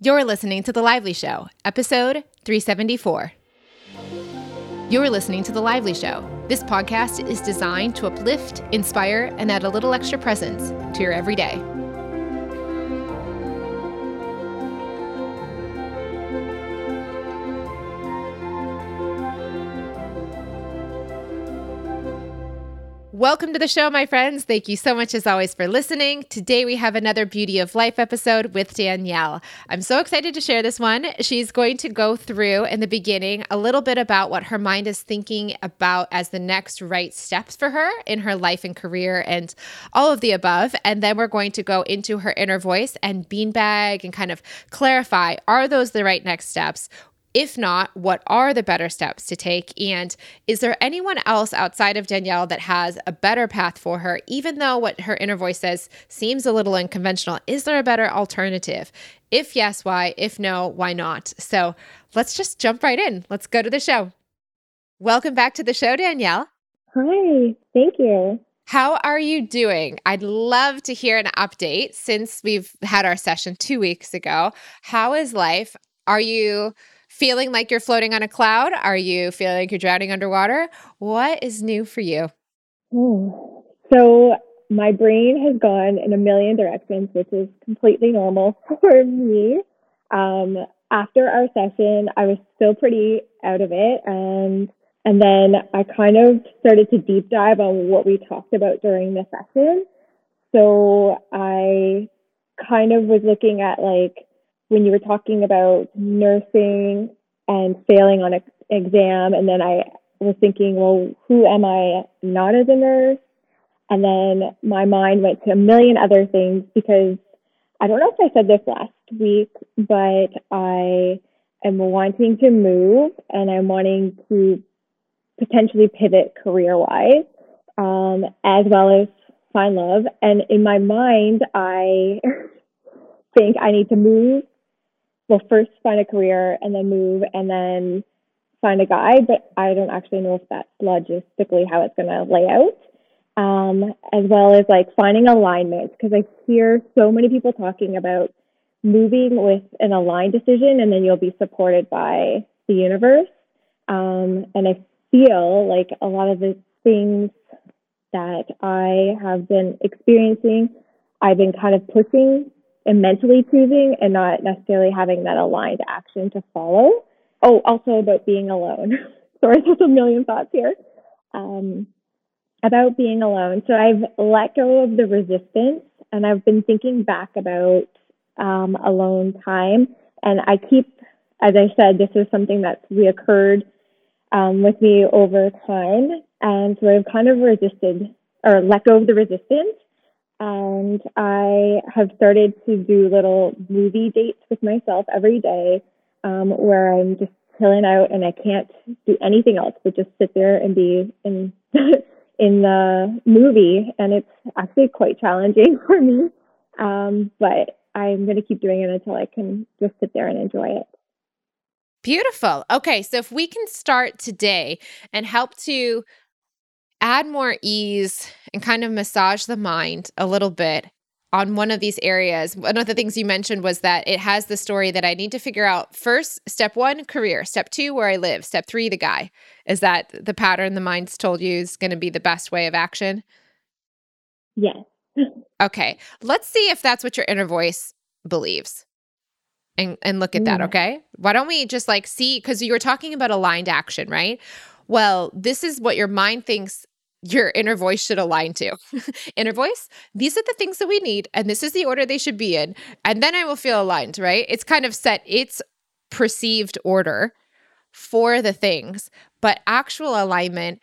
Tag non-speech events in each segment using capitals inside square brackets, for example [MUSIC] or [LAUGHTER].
You're listening to The Lively Show, episode 374. You're listening to The Lively Show. This podcast is designed to uplift, inspire, and add a little extra presence to your everyday. Welcome to the show, my friends. Thank you so much, as always, for listening. Today, we have another Beauty of Life episode with Danielle. I'm so excited to share this one. She's going to go through in the beginning a little bit about what her mind is thinking about as the next right steps for her in her life and career and all of the above. And then we're going to go into her inner voice and beanbag and kind of clarify are those the right next steps? If not, what are the better steps to take? And is there anyone else outside of Danielle that has a better path for her, even though what her inner voice says seems a little unconventional? Is there a better alternative? If yes, why? If no, why not? So let's just jump right in. Let's go to the show. Welcome back to the show, Danielle. Hi, thank you. How are you doing? I'd love to hear an update since we've had our session two weeks ago. How is life? Are you feeling like you're floating on a cloud? Are you feeling like you're drowning underwater? What is new for you? Hmm. So, my brain has gone in a million directions, which is completely normal [LAUGHS] for me. Um, after our session, I was still pretty out of it, and and then I kind of started to deep dive on what we talked about during the session. So I kind of was looking at like when you were talking about nursing and failing on an exam, and then I was thinking, well, who am I not as a nurse? And then my mind went to a million other things because I don't know if I said this last week, but I am wanting to move and I'm wanting to potentially pivot career wise, um, as well as find love. And in my mind, I [LAUGHS] think I need to move well, first find a career and then move and then find a guy, but I don't actually know if that's logistically how it's going to lay out. Um, as well as like finding alignment, because I hear so many people talking about moving with an aligned decision and then you'll be supported by the universe. Um, and I feel like a lot of the things that I have been experiencing, I've been kind of pushing and mentally choosing and not necessarily having that aligned action to follow. Oh, also about being alone. [LAUGHS] Sorry, there's a million thoughts here. Um, about being alone. So I've let go of the resistance and I've been thinking back about um, alone time. And I keep, as I said, this is something that's reoccurred um, with me over time. And so I've kind of resisted or let go of the resistance and I have started to do little movie dates with myself every day um, where I'm just chilling out and I can't do anything else but just sit there and be in [LAUGHS] in the movie and it's actually quite challenging [LAUGHS] for me um, but I'm going to keep doing it until I can just sit there and enjoy it. Beautiful. Okay, so if we can start today and help to add more ease and kind of massage the mind a little bit on one of these areas. One of the things you mentioned was that it has the story that I need to figure out first, step one, career, step two, where I live, step three, the guy. Is that the pattern the mind's told you is going to be the best way of action? Yes. [LAUGHS] okay. Let's see if that's what your inner voice believes. And, and look at that, mm. okay? Why don't we just like see, because you were talking about aligned action, right? Well, this is what your mind thinks your inner voice should align to. [LAUGHS] inner voice, these are the things that we need, and this is the order they should be in. And then I will feel aligned, right? It's kind of set its perceived order for the things, but actual alignment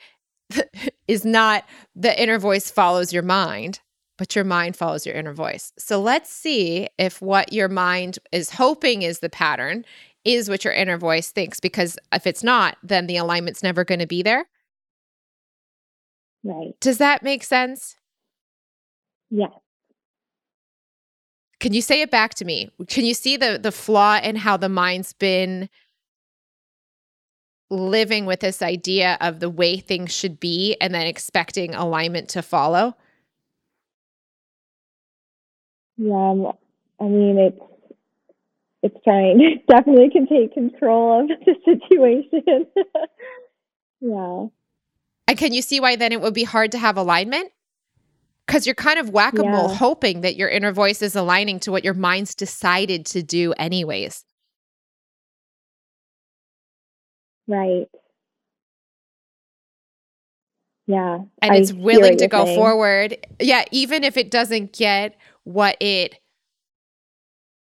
[LAUGHS] is not the inner voice follows your mind, but your mind follows your inner voice. So let's see if what your mind is hoping is the pattern is what your inner voice thinks, because if it's not, then the alignment's never going to be there. Right. Does that make sense? Yes. Can you say it back to me? Can you see the the flaw in how the mind's been living with this idea of the way things should be and then expecting alignment to follow? Yeah, I mean it's it's trying [LAUGHS] definitely can take control of [LAUGHS] the situation. [LAUGHS] yeah. And can you see why then it would be hard to have alignment? Because you're kind of whack a mole yeah. hoping that your inner voice is aligning to what your mind's decided to do, anyways. Right. Yeah. And I it's willing to go saying. forward. Yeah, even if it doesn't get what it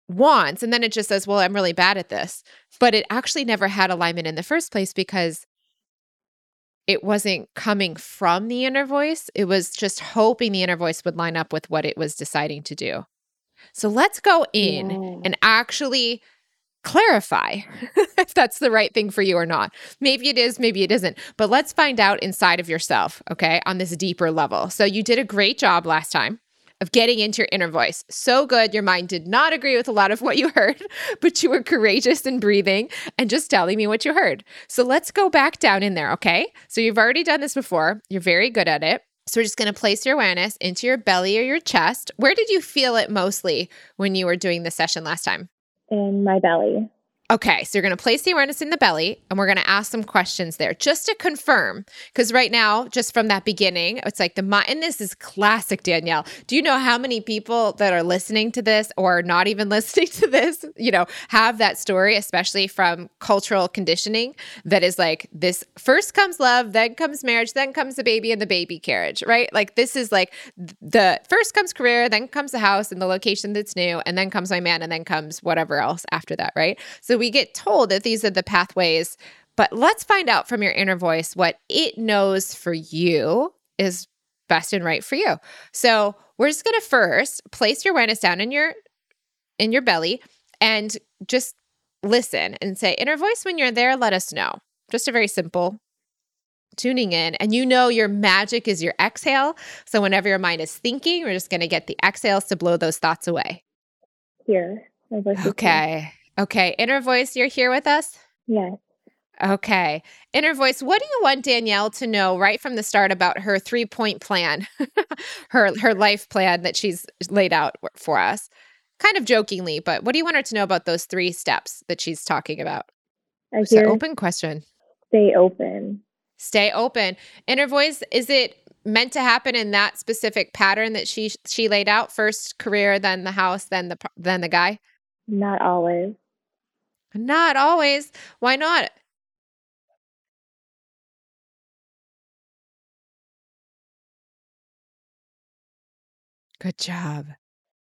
wants. And then it just says, well, I'm really bad at this. But it actually never had alignment in the first place because it wasn't coming from the inner voice. It was just hoping the inner voice would line up with what it was deciding to do. So let's go in yeah. and actually clarify [LAUGHS] if that's the right thing for you or not. Maybe it is, maybe it isn't. But let's find out inside of yourself, okay, on this deeper level. So you did a great job last time of getting into your inner voice. So good. Your mind did not agree with a lot of what you heard, [LAUGHS] but you were courageous in breathing and just telling me what you heard. So let's go back down in there, okay? So you've already done this before, you're very good at it. So we're just going to place your awareness into your belly or your chest. Where did you feel it mostly when you were doing the session last time? In my belly. Okay, so you're going to place the awareness in the belly and we're going to ask some questions there just to confirm. Because right now, just from that beginning, it's like the mind, and this is classic Danielle. Do you know how many people that are listening to this or not even [LAUGHS] listening to this, you know, have that story, especially from cultural conditioning that is like this first comes love, then comes marriage, then comes the baby and the baby carriage, right? Like this is like the first comes career, then comes the house and the location that's new, and then comes my man, and then comes whatever else after that, right? So so we get told that these are the pathways, but let's find out from your inner voice what it knows for you is best and right for you. So we're just going to first place your awareness down in your in your belly and just listen and say inner voice when you're there let us know. Just a very simple tuning in and you know your magic is your exhale. So whenever your mind is thinking, we're just going to get the exhales to blow those thoughts away. Here. Okay. Okay. Inner voice, you're here with us? Yes. Okay. Inner voice, what do you want Danielle to know right from the start about her three point plan, [LAUGHS] her her life plan that she's laid out for us? Kind of jokingly, but what do you want her to know about those three steps that she's talking about? It's an open question. Stay open. Stay open. Inner voice, is it meant to happen in that specific pattern that she she laid out? First career, then the house, then the then the guy? Not always. Not always. Why not? Good job.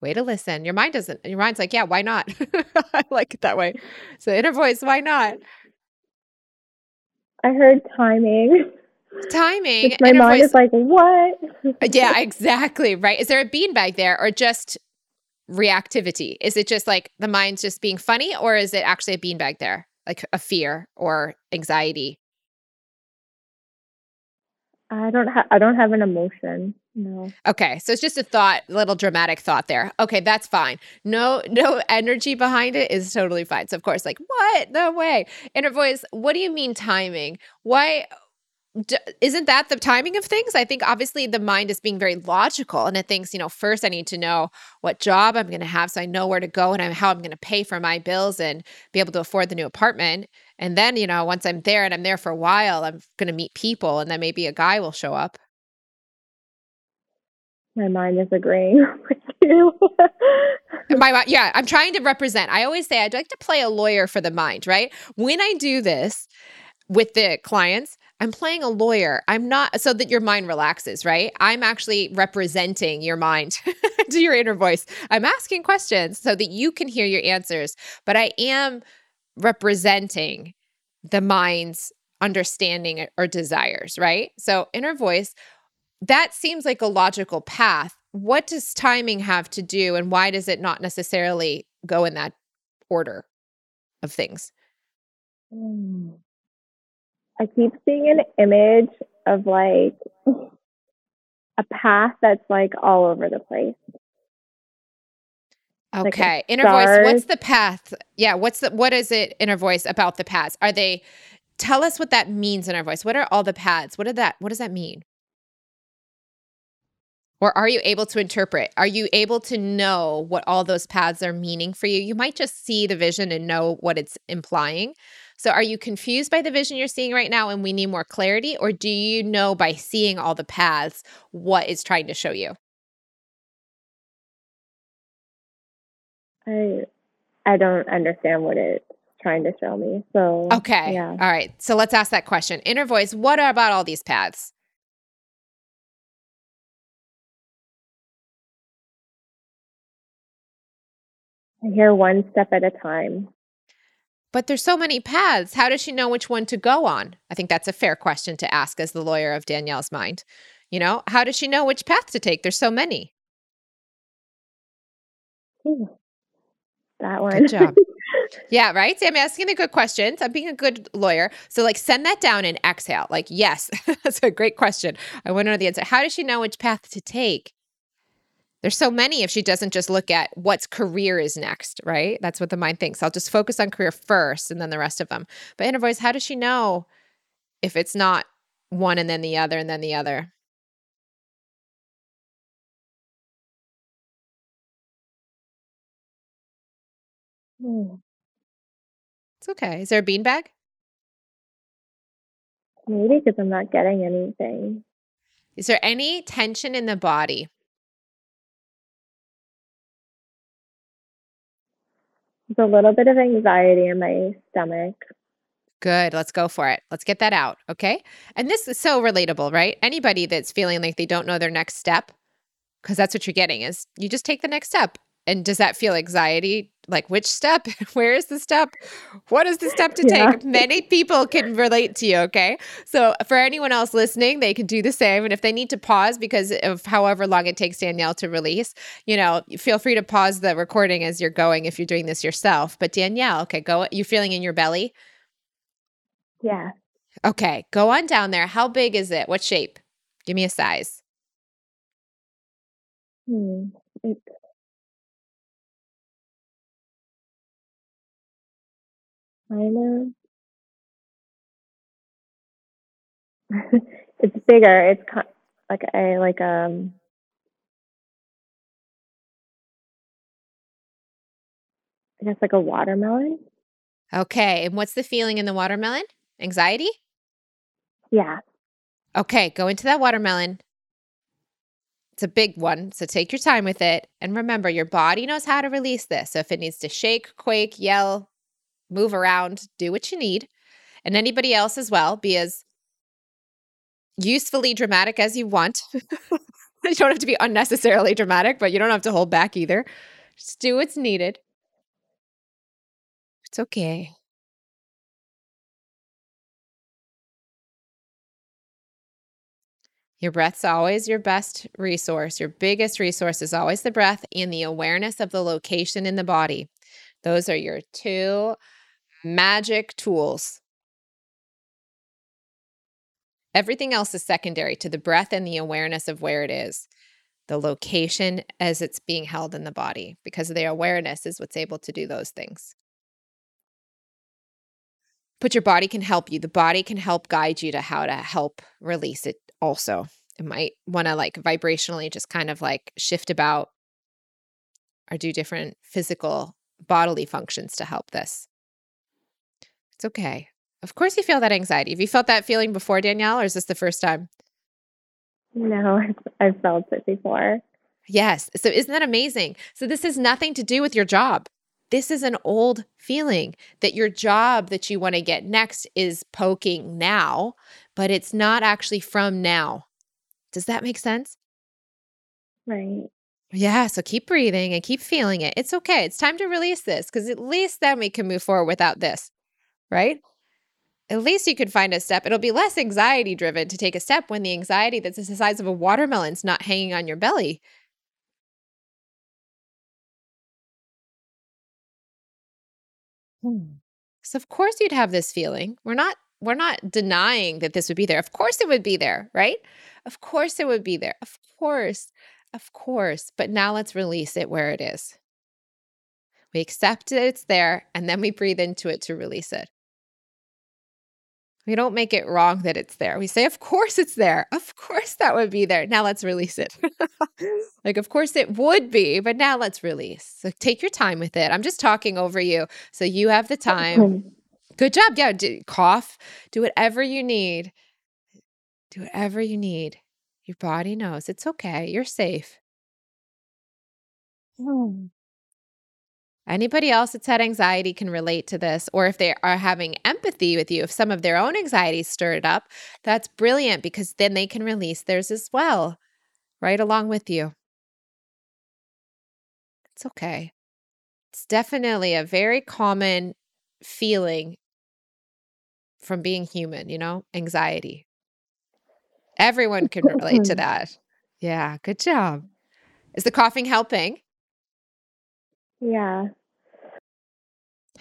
Way to listen. Your mind doesn't, your mind's like, yeah, why not? [LAUGHS] I like it that way. So, inner voice, why not? I heard timing. Timing. my mind voice. is like, what? Uh, yeah, exactly. Right. Is there a beanbag there or just reactivity? Is it just like the mind's just being funny, or is it actually a beanbag there, like a fear or anxiety? I don't have I don't have an emotion. No. Okay, so it's just a thought, little dramatic thought there. Okay, that's fine. No, no energy behind it is totally fine. So of course, like what? No way. Inner voice. What do you mean timing? Why? D- isn't that the timing of things? I think obviously the mind is being very logical and it thinks, you know, first I need to know what job I'm going to have so I know where to go and I'm, how I'm going to pay for my bills and be able to afford the new apartment. And then, you know, once I'm there and I'm there for a while, I'm going to meet people and then maybe a guy will show up. My mind is agreeing [LAUGHS] with you. my yeah, I'm trying to represent. I always say I'd like to play a lawyer for the mind, right? When I do this with the clients, I'm playing a lawyer. I'm not so that your mind relaxes, right? I'm actually representing your mind [LAUGHS] to your inner voice. I'm asking questions so that you can hear your answers, but I am representing the mind's understanding or desires, right? So, inner voice, that seems like a logical path. What does timing have to do, and why does it not necessarily go in that order of things? Mm. I keep seeing an image of like a path that's like all over the place. Okay. Like inner voice, what's the path? Yeah, what's the what is it inner voice about the paths? Are they tell us what that means inner voice. What are all the paths? What did that what does that mean? Or are you able to interpret? Are you able to know what all those paths are meaning for you? You might just see the vision and know what it's implying. So, are you confused by the vision you're seeing right now and we need more clarity? Or do you know by seeing all the paths what it's trying to show you? I I don't understand what it's trying to show me. So Okay. yeah. All right. So let's ask that question. Inner voice, what about all these paths? I hear one step at a time. But there's so many paths. How does she know which one to go on? I think that's a fair question to ask as the lawyer of Danielle's mind. You know, how does she know which path to take? There's so many. That one. Good job. [LAUGHS] Yeah, right? See, I'm asking the good questions. I'm being a good lawyer. So, like, send that down and exhale. Like, yes, [LAUGHS] that's a great question. I want to know the answer. How does she know which path to take? There's so many if she doesn't just look at what's career is next, right? That's what the mind thinks. I'll just focus on career first and then the rest of them. But inner voice, how does she know if it's not one and then the other and then the other? Hmm. It's okay. Is there a beanbag? Maybe because I'm not getting anything. Is there any tension in the body? A little bit of anxiety in my stomach. Good. Let's go for it. Let's get that out. Okay. And this is so relatable, right? Anybody that's feeling like they don't know their next step, because that's what you're getting is you just take the next step. And does that feel anxiety? Like which step? [LAUGHS] Where is the step? What is the step to Yeah. take? Many people can relate to you. Okay. So for anyone else listening, they can do the same. And if they need to pause because of however long it takes Danielle to release, you know, feel free to pause the recording as you're going if you're doing this yourself. But Danielle, okay, go. You feeling in your belly? Yeah. Okay, go on down there. How big is it? What shape? Give me a size. Hmm. It's kind of. [LAUGHS] it's bigger. It's like a like um. I guess like a watermelon. Okay, and what's the feeling in the watermelon? Anxiety? Yeah. Okay, go into that watermelon. It's a big one, so take your time with it. And remember, your body knows how to release this. So if it needs to shake, quake, yell, move around, do what you need. And anybody else as well, be as usefully dramatic as you want. [LAUGHS] you don't have to be unnecessarily dramatic, but you don't have to hold back either. Just do what's needed. It's okay. Your breath's always your best resource. Your biggest resource is always the breath and the awareness of the location in the body. Those are your two magic tools. Everything else is secondary to the breath and the awareness of where it is, the location as it's being held in the body, because the awareness is what's able to do those things. But your body can help you. The body can help guide you to how to help release it also. It might want to like vibrationally just kind of like shift about or do different physical bodily functions to help this. It's okay. Of course, you feel that anxiety. Have you felt that feeling before, Danielle, or is this the first time? No, I've, felt it before. Yes. So, isn't that amazing? So, this has nothing to do with your job. This is an old feeling that your job that you want to get next is poking now, but it's not actually from now. Does that make sense? Right. Yeah. So, keep breathing and keep feeling it. It's okay. It's time to release this because at least then we can move forward without this, right? At least you can find a step. It'll be less anxiety driven to take a step when the anxiety that's the size of a watermelon's not hanging on your belly. Hmm. So of course you'd have this feeling. We're not we're not denying that this would be there. Of course it would be there, right? Of course it would be there. Of course. Of course. But now let's release it where it is. We accept that it's there and then we breathe into it to release it. We don't make it wrong that it's there. We say, of course it's there. Of course that would be there. Now let's release it. [LAUGHS] like, of course it would be, but now let's release. So take your time with it. I'm just talking over you. So you have the time. Good job. Yeah. Do, cough. Do whatever you need. Do whatever you need. Your body knows it's okay. You're safe. Hmm. Anybody else that's had anxiety can relate to this, or if they are having empathy with you, if some of their own anxiety stirred up, that's brilliant because then they can release theirs as well, right along with you. It's okay. It's definitely a very common feeling from being human, you know, anxiety. Everyone can relate to that. Yeah, good job. Is the coughing helping? Yeah.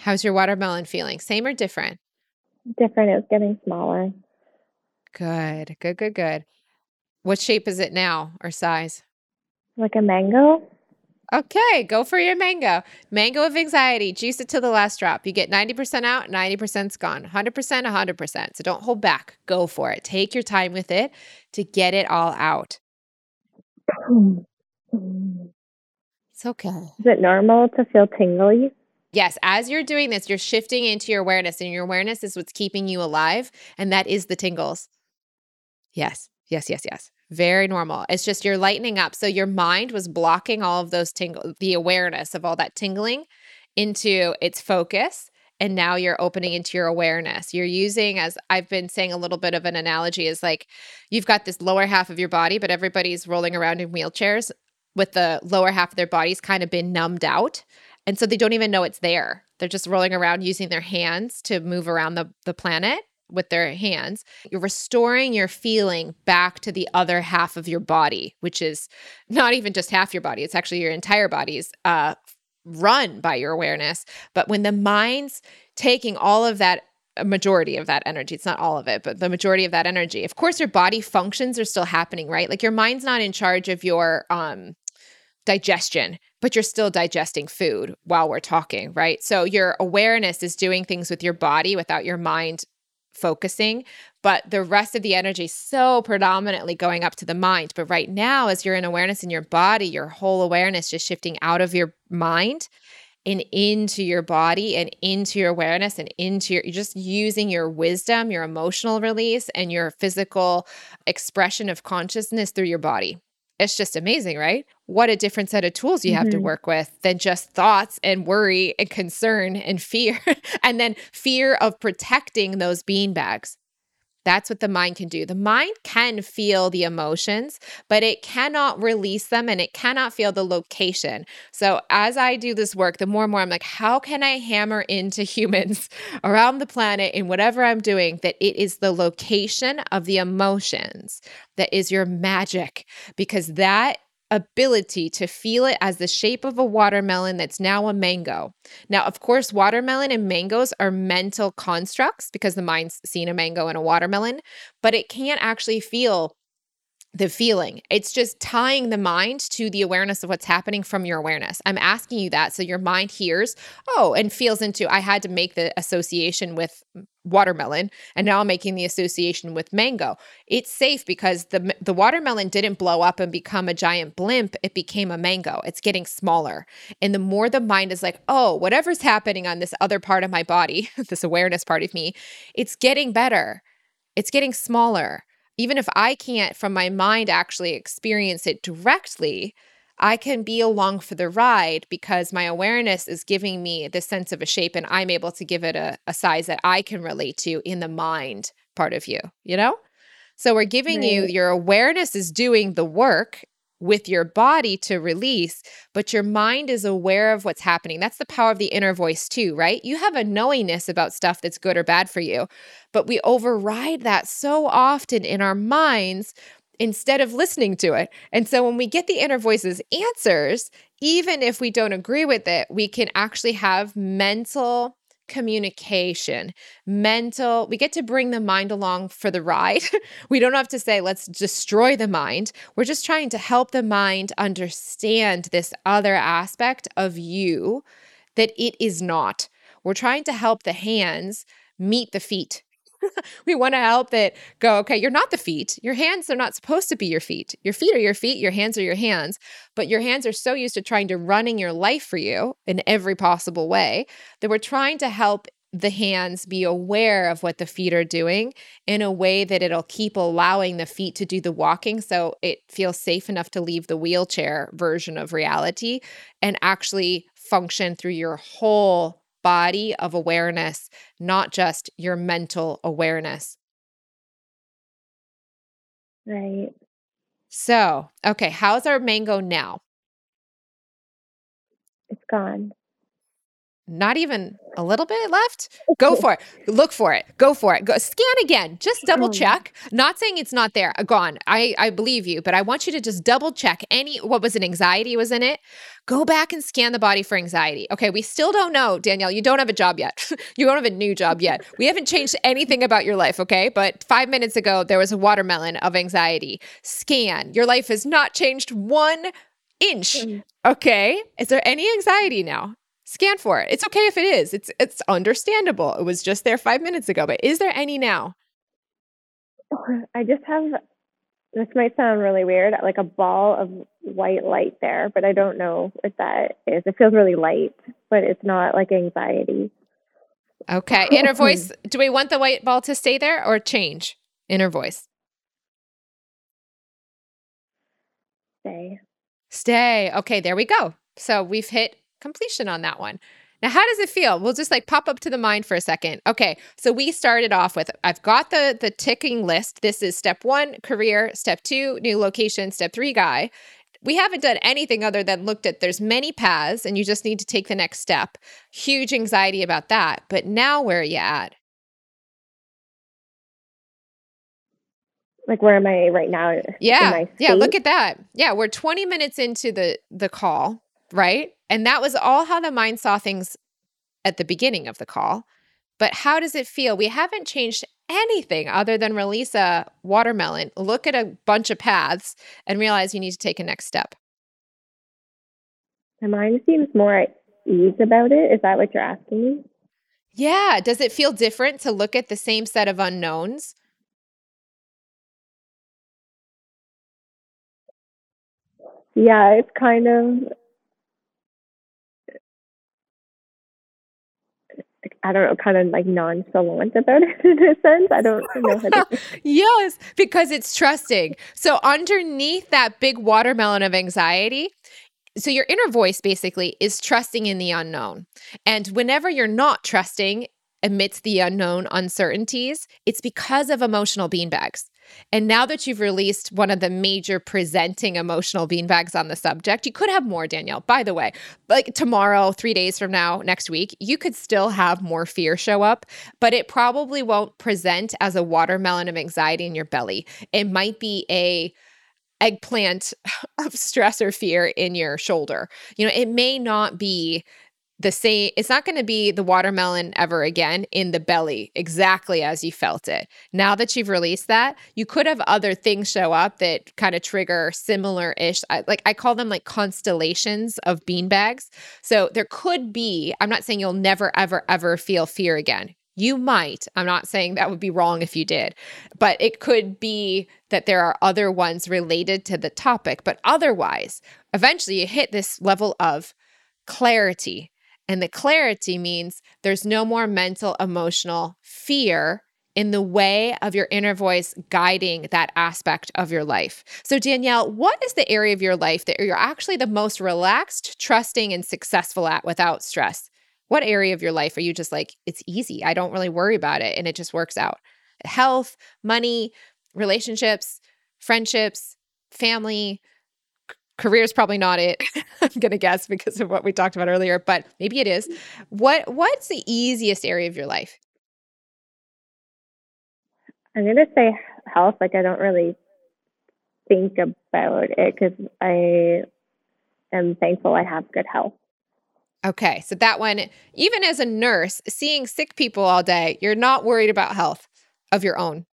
How's your watermelon feeling? Same or different? Different. It's getting smaller. Good, good, good, good. What shape is it now or size? Like a mango. Okay, go for your mango. Mango of anxiety, juice it to the last drop. You get 90% out, 90%'s gone. 100%, 100%. So don't hold back. Go for it. Take your time with it to get it all out. [CLEARS THROAT] It's okay. Is it normal to feel tingly? Yes, as you're doing this, you're shifting into your awareness, and your awareness is what's keeping you alive, and that is the tingles. Yes, yes, yes, yes. Very normal. It's just you're lightening up. So your mind was blocking all of those tingle, the awareness of all that tingling into its focus. And now you're opening into your awareness. You're using, as I've been saying, a little bit of an analogy is like you've got this lower half of your body, but everybody's rolling around in wheelchairs with the lower half of their bodies kind of been numbed out. And so they don't even know it's there. They're just rolling around using their hands to move around the, the planet with their hands. You're restoring your feeling back to the other half of your body, which is not even just half your body, it's actually your entire body's uh, run by your awareness. But when the mind's taking all of that a majority of that energy. It's not all of it, but the majority of that energy. Of course, your body functions are still happening, right? Like your mind's not in charge of your um digestion, but you're still digesting food while we're talking, right? So your awareness is doing things with your body without your mind focusing, but the rest of the energy is so predominantly going up to the mind. But right now, as you're in awareness in your body, your whole awareness just shifting out of your mind and into your body and into your awareness and into your you're just using your wisdom, your emotional release, and your physical expression of consciousness through your body. It's just amazing, right? What a different set of tools you have mm-hmm. to work with than just thoughts and worry and concern and fear, [LAUGHS] and then fear of protecting those bean bags. That's what the mind can do. The mind can feel the emotions, but it cannot release them and it cannot feel the location. So, as I do this work, the more and more I'm like, how can I hammer into [LAUGHS] humans around the planet in whatever I'm doing that it is the location of the emotions that is your magic? Because that ability to feel it as the shape of a watermelon that's now a mango. Now, of course, watermelon and mangoes are mental constructs because the mind's seen a mango and a watermelon, but it can't actually feel the feeling. It's just tying the mind to the awareness of what's happening from your awareness. I'm asking you that so your mind hears, oh, and feels into, I had to make the association with watermelon and mm-hmm. now I'm making the association with mango. It's safe because the the watermelon didn't blow up and become a giant blimp, it became a mango. It's getting smaller. And the more the mind is like, "Oh, whatever's happening on this other part of my body, [LAUGHS] this awareness part of me, it's getting better. It's getting smaller." even if I can't from my mind actually experience it directly, I can be along for the ride because my awareness is giving me the sense of a shape and I'm able to give it a, a size that I can relate to in the mind part of you, you know? So we're giving right. you your awareness is doing the work with your body to release, but your mind is aware of what's happening. That's the power of the inner voice, too, right? You have a knowingness about stuff that's good or bad for you, but we override that so often in our minds instead of listening to it. And so when we get the inner voice's answers, even if we don't agree with it, we can actually have mental communication, mental. We get to bring the mind along for the ride. [LAUGHS] we don't have to say, let's destroy the mind. We're just trying to help the mind understand this other aspect of you that it is not. We're trying to help the hands meet the feet [LAUGHS] we want to help that go, okay, you're not the feet. Your hands are not supposed to be your feet. Your feet are your feet, your hands are your hands, but your hands are so used to trying to running your life for you in every possible way that we're trying to help the hands be aware of what the feet are doing in a way that it'll keep allowing the feet to do the walking so it feels safe enough to leave the wheelchair version of reality and actually function through your whole body of awareness, not just your mental awareness. Right. So, okay, how's our mango now? It's gone not even a little bit left? Go for it. Look for it. Go for it. Go scan again. Just double oh. check. Not saying it's not there. Uh, gone. I i believe you but i want you to just double check any what was an anxiety was in it? Go back and scan the body for anxiety. Okay we still don't know danielle. You don't have a job yet. [LAUGHS] You don't have a new job yet. We haven't changed anything about your life okay? But five minutes ago there was a watermelon of anxiety. Scan. Your life has not changed one inch mm. okay? Is there any anxiety now scan for it. It's okay if it is. It's it's understandable. It was just there 5 minutes ago, but is there any now? [SIGHS] I just have this might sound really weird, like a ball of white light there, but I don't know what that is. It feels really light, but it's not like anxiety. Okay. [CLEARS THROAT] Inner voice, do we want the white ball to stay there or change? Inner voice. Stay. Stay. Okay, there we go. So we've hit completion on that one. Now, how does it feel? We'll just like pop up to the mind for a second. Okay, so we started off with I've got the the ticking list. This is step one, career. Step two, new location. Step three, guy. We haven't done anything other than looked at there's many paths and you just need to take the next step. Huge anxiety about that. But now where are you at? Like where am I right now? Yeah. Yeah, look at that. Yeah, we're 20 minutes into the the call, right? And that was all how the mind saw things at the beginning of the call. But how does it feel? We haven't changed anything other than release a watermelon, look at a bunch of paths, and realize you need to take a next step. My mind seems more at ease about it. Is that what you're asking me? Yeah. Does it feel different to look at the same set of unknowns? Yeah, it's kind of I don't know, kind of like nonchalant about [LAUGHS] it in a sense. I don't know how to. [LAUGHS] yes, because it's trusting. So underneath that big watermelon of anxiety, so your inner voice basically is trusting in the unknown. And whenever you're not trusting amidst the unknown uncertainties, it's because of emotional beanbags. And now that you've released one of the major presenting emotional beanbags on the subject, you could have more, Danielle. By the way, like tomorrow, three days from now, next week, you could still have more fear show up, but it probably won't present as a watermelon of anxiety in your belly. It might be a eggplant [LAUGHS] of stress or fear in your shoulder. You know, it may not be the same it's not going to be the watermelon ever again in the belly exactly as you felt it now that you've released that you could have other things show up that kind of trigger similar ish like i call them like constellations of bean bags so there could be i'm not saying you'll never ever ever feel fear again you might. I'm not saying that would be wrong if you did, but it could be that there are other ones related to the topic. But otherwise, eventually you hit this level of clarity and the clarity means there's no more mental, emotional fear in the way of your inner voice guiding that aspect of your life. So, Danielle, what is the area of your life that you're actually the most relaxed, trusting, and successful at without stress? What area of your life are you just like, it's easy? I don't really worry about it and it just works out? Health, money, relationships, friendships, family, career is probably not it [LAUGHS] i'm going to guess because of what we talked about earlier but maybe it is. What what's the easiest area of your life? I'm going to say health like i don't really think about it because i am thankful i have good health. Okay so that one even as a nurse seeing sick people all day you're not worried about health of your own?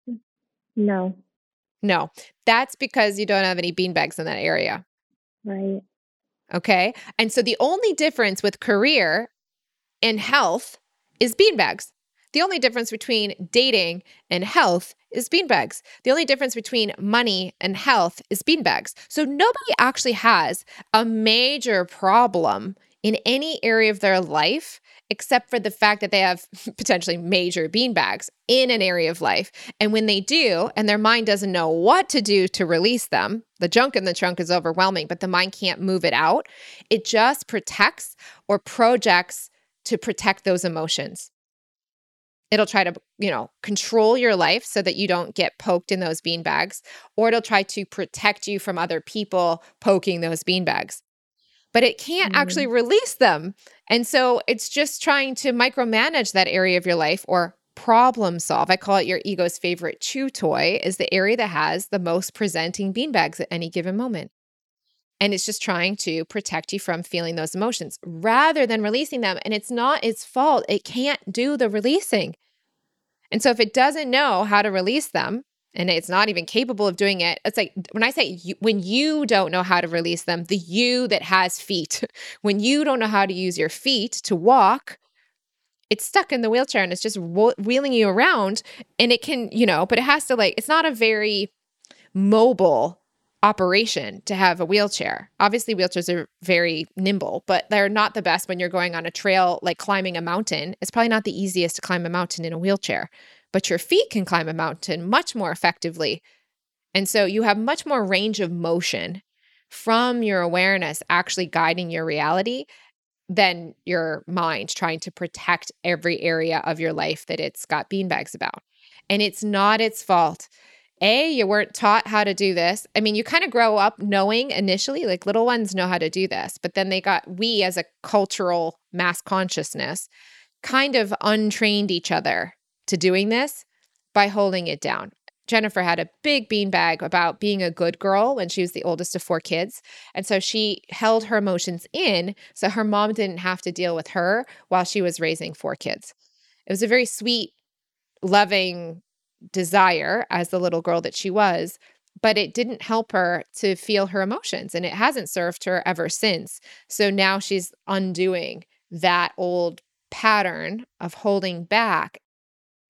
No. No. That's because you don't have any beanbags in that area Right. Okay. And so the only difference with career and health is beanbags. The only difference between dating and health is beanbags. The only difference between money and health is beanbags. So nobody actually has a major problem in any area of their life except for the fact that they have [LAUGHS] potentially major beanbags in an area of life. And when they do, and their mind doesn't know what to do to release them, the junk in the trunk is overwhelming, but the mind can't move it out. It just protects or projects to protect those emotions. It'll try to, you know, control your life so that you don't get poked in those beanbags, or it'll try to protect you from other people poking those beanbags but it can't mm. actually release them. And so it's just trying to micromanage that area of your life or problem solve. I call it your ego's favorite chew toy is the area that has the most presenting beanbags at any given moment. And it's just trying to protect you from feeling those emotions rather than releasing them. And it's not its fault. It can't do the releasing. And so if it doesn't know how to release them, and it's not even capable of doing it. It's like when I say you, when you don't know how to release them, the you that has feet, [LAUGHS] when you don't know how to use your feet to walk, it's stuck in the wheelchair and it's just wheeling you around. And it can, you know, but it has to like, it's not a very mobile operation to have a wheelchair. Obviously, wheelchairs are very nimble, but they're not the best when you're going on a trail, like climbing a mountain. It's probably not the easiest to climb a mountain in a wheelchair but your feet can climb a mountain much more effectively. And so you have much more range of motion from your awareness actually guiding your reality than your mind trying to protect every area of your life that it's got beanbags about. And it's not its fault. A, you weren't taught how to do this. I mean, you kind of grow up knowing initially, like little ones know how to do this, but then they got, we as a cultural mass consciousness kind of untrained each other to doing this by holding it down. Jennifer had a big beanbag about being a good girl when she was the oldest of four kids. And so she held her emotions in so her mom didn't have to deal with her while she was raising four kids. It was a very sweet, loving desire as the little girl that she was, but it didn't help her to feel her emotions and it hasn't served her ever since. So now she's undoing that old pattern of holding back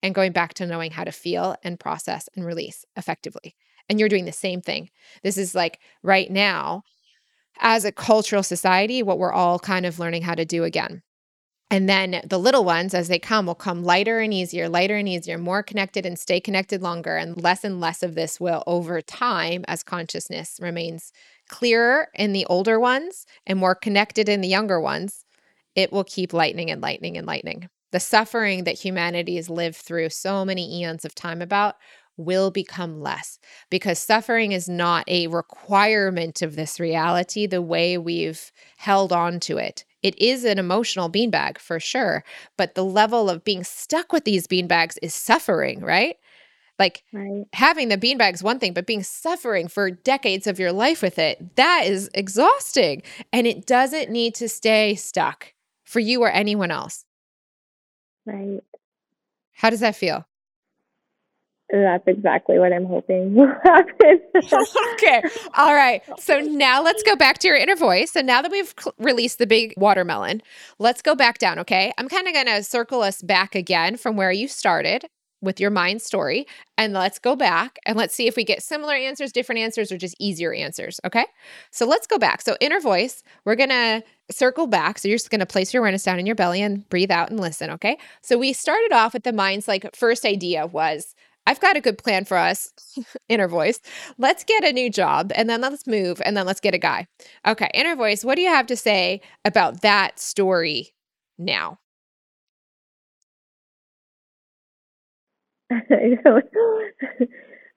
and going back to knowing how to feel and process and release effectively. And you're doing the same thing. This is like right now, as a cultural society, what we're all kind of learning how to do again. And then the little ones, as they come, will come lighter and easier, lighter and easier, more connected and stay connected longer. And less and less of this will, over time, as consciousness remains clearer in the older ones and more connected in the younger ones, it will keep lightening and lightening and lightening the suffering that humanity has lived through so many eons of time about will become less because suffering is not a requirement of this reality the way we've held on to it. It is an emotional beanbag for sure, but the level of being stuck with these beanbags is suffering, right? Like right. having the beanbag's one thing, but being suffering for decades of your life with it, that is exhausting. And it doesn't need to stay stuck for you or anyone else. Right. How does that feel? That's exactly what I'm hoping will [LAUGHS] happen. [LAUGHS] okay. All right. So now let's go back to your inner voice. So now that we've cl- released the big watermelon, let's go back down. Okay. I'm kind of going to circle us back again from where you started with your mind story. And let's go back and let's see if we get similar answers, different answers, or just easier answers. Okay. So let's go back. So, inner voice, we're going to circle back. So, you're just going to place your awareness down in your belly and breathe out and listen. Okay. So, we started off with the mind's like first idea was, I've got a good plan for us, [LAUGHS] inner voice. Let's get a new job and then let's move and then let's get a guy. Okay, inner voice, what do you have to say about that story now? [LAUGHS] I.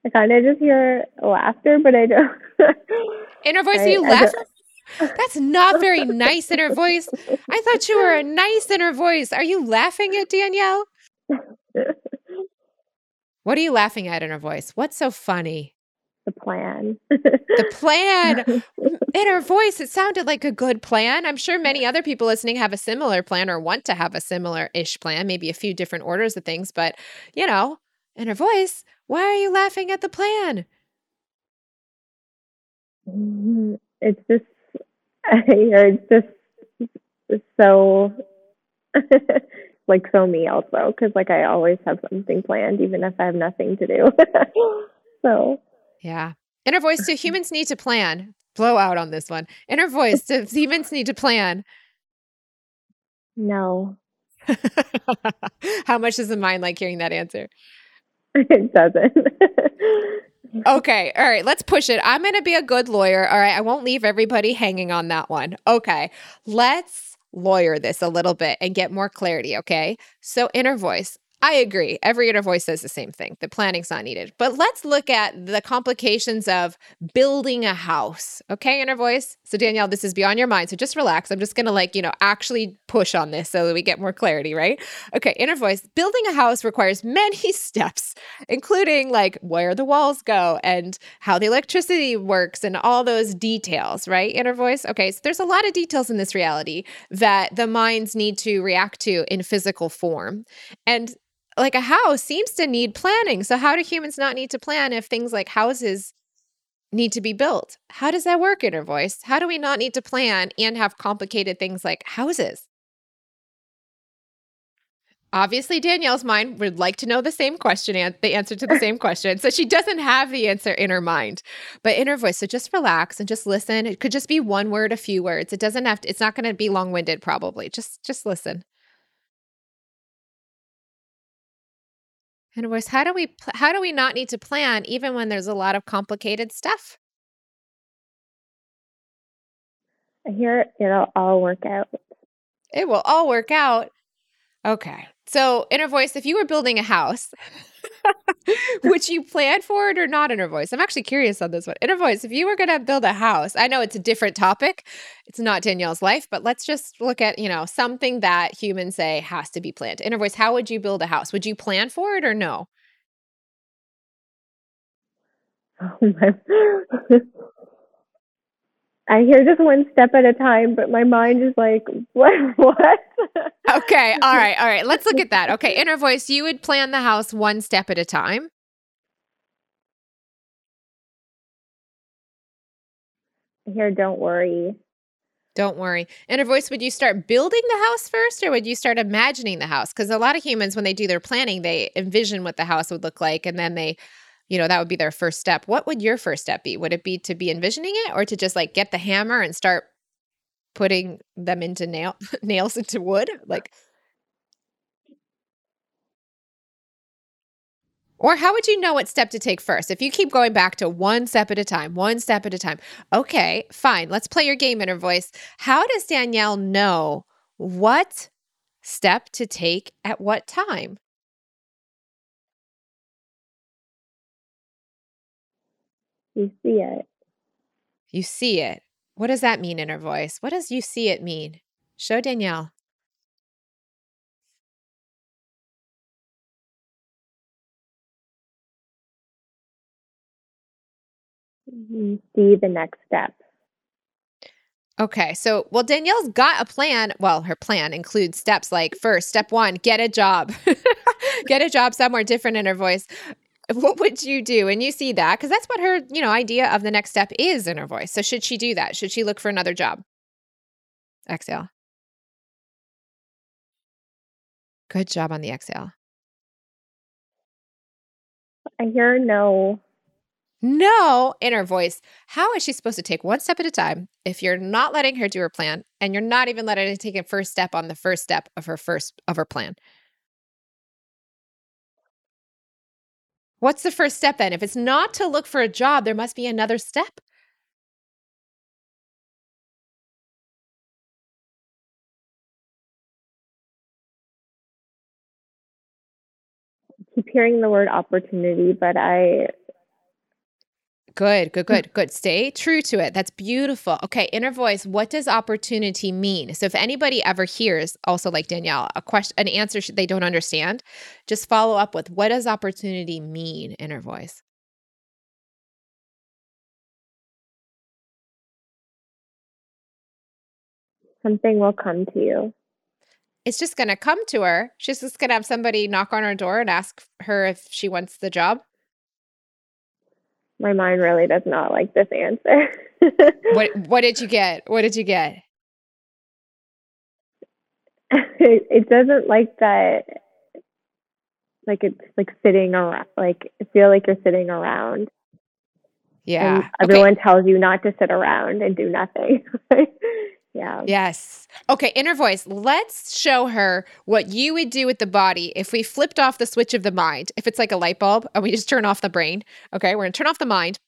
I kind of just hear laughter, but I don't. [LAUGHS] Inner voice, I, you laugh? [LAUGHS] That's not very nice inner voice. I thought you were a nice inner voice. Are you laughing at Danielle? what are you laughing at, inner voice? What's so funny? The plan. the plan. [LAUGHS] Inner voice, it sounded like a good plan. I'm sure many other people listening have a similar plan or want to have a similar ish plan, maybe a few different orders of things, but you know, inner voice, why are you laughing at the plan? Mm-hmm. [LAUGHS] It's just, it's just so [LAUGHS] like so me also because like I always have something planned even if I have nothing to do. so yeah, inner voice. Do [LAUGHS] humans need to plan? Blow out on this one. Inner voice. Do [LAUGHS] humans need to plan? No. [LAUGHS] How much does the mind like hearing that answer? It doesn't. okay. All right. Let's push it. I'm going to be a good lawyer. All right. I won't leave everybody hanging on that one. Okay. Let's lawyer this a little bit and get more clarity. Okay. So, inner voice. I agree. Every inner voice says the same thing. The planning's not needed. But let's look at the complications of building a house. Okay, inner voice. So Danielle, this is beyond your mind. So just relax. I'm just gonna like, you know, actually push on this so that we get more clarity, right? Okay, inner voice. Building a house requires many [LAUGHS] steps, including like where the walls go and how the electricity works and all those details, right? Inner voice. Okay, so there's a lot of details in this reality that the minds need to react to in physical form. And like a house seems to need planning. So how do humans not need to plan if things like houses need to be built? How does that work, inner voice? How do we not need to plan and have complicated things like houses? Obviously, Danielle's mind would like to know the same question and the answer to the same [LAUGHS] question. So she doesn't have the answer in her mind, but in her voice. So just relax and just listen. It could just be one word, a few words. It doesn't have to, it's not going to be long winded, probably. Just, just listen. And of course, how do we how do we not need to plan even when there's a lot of complicated stuff? I hear it'll all work out. It will all work out. Okay. So, inner voice, if you were building a house, [LAUGHS] would you plan for it or not, inner voice? I'm actually curious on this one. Inner voice, if you were going to build a house, I know it's a different topic. It's not Danielle's life, but let's just look at, you know, something that humans say has to be planned. Inner voice, how would you build a house? Would you plan for it or no? [LAUGHS] I hear just one step at a time, but my mind is like, [LAUGHS] what? What? okay. [LAUGHS] All right. All right. Let's look at that. Okay. Inner voice, you would plan the house one step at a time. I hear, don't worry. Don't worry. Inner voice, would you start building the house first or would you start imagining the house? Because a lot of humans, when they do their planning, they envision what the house would look like and then they you know, that would be their first step. What would your first step be? Would it be to be envisioning it or to just like get the hammer and start putting them into nail [LAUGHS] nails into wood? Like Or how would you know what step to take first? If you keep going back to one step at a time, one step at a time. Okay, fine. Let's play your game, inner voice. How does Danielle know what step to take at what time? You see it. You see it. What does that mean, inner voice? What does you see it mean? Show Danielle. You see the next step. Okay. So, well, Danielle's got a plan. Well, her plan includes steps like first, step one, get a job. [LAUGHS] get a job somewhere different inner voice [LAUGHS] what would you do? And you see that because that's what her, you know, idea of the next step is inner voice. So should she do that? Should she look for another job? Exhale. Good job on the exhale. I hear no. No, inner voice. How is she supposed to take one step at a time if you're not letting her do her plan and you're not even letting her take a first step on the first step of her first of her plan? What's the first step then? If it's not to look for a job, there must be another step. keep hearing the word opportunity, but I Good, good, hmm. good, good. Stay true to it. That's beautiful. Okay, inner voice, what does opportunity mean? So if anybody ever hears, also like Danielle, a question, an answer they don't understand, just follow up with what does opportunity mean, inner voice? Something will come to you. It's just going to come to her. She's just going to have somebody knock on her door and ask her if she wants the job my mind really does not like this answer. [LAUGHS] what what did you get? What did you get? it, [LAUGHS] it doesn't like that like it's like sitting around like feel like you're sitting around yeah and everyone okay. tells you not to sit around and do nothing [LAUGHS] yeah yes okay inner voice let's show her what you would do with the body if we flipped off the switch of the mind if it's like a light bulb and we just turn off the brain okay we're gonna turn off the mind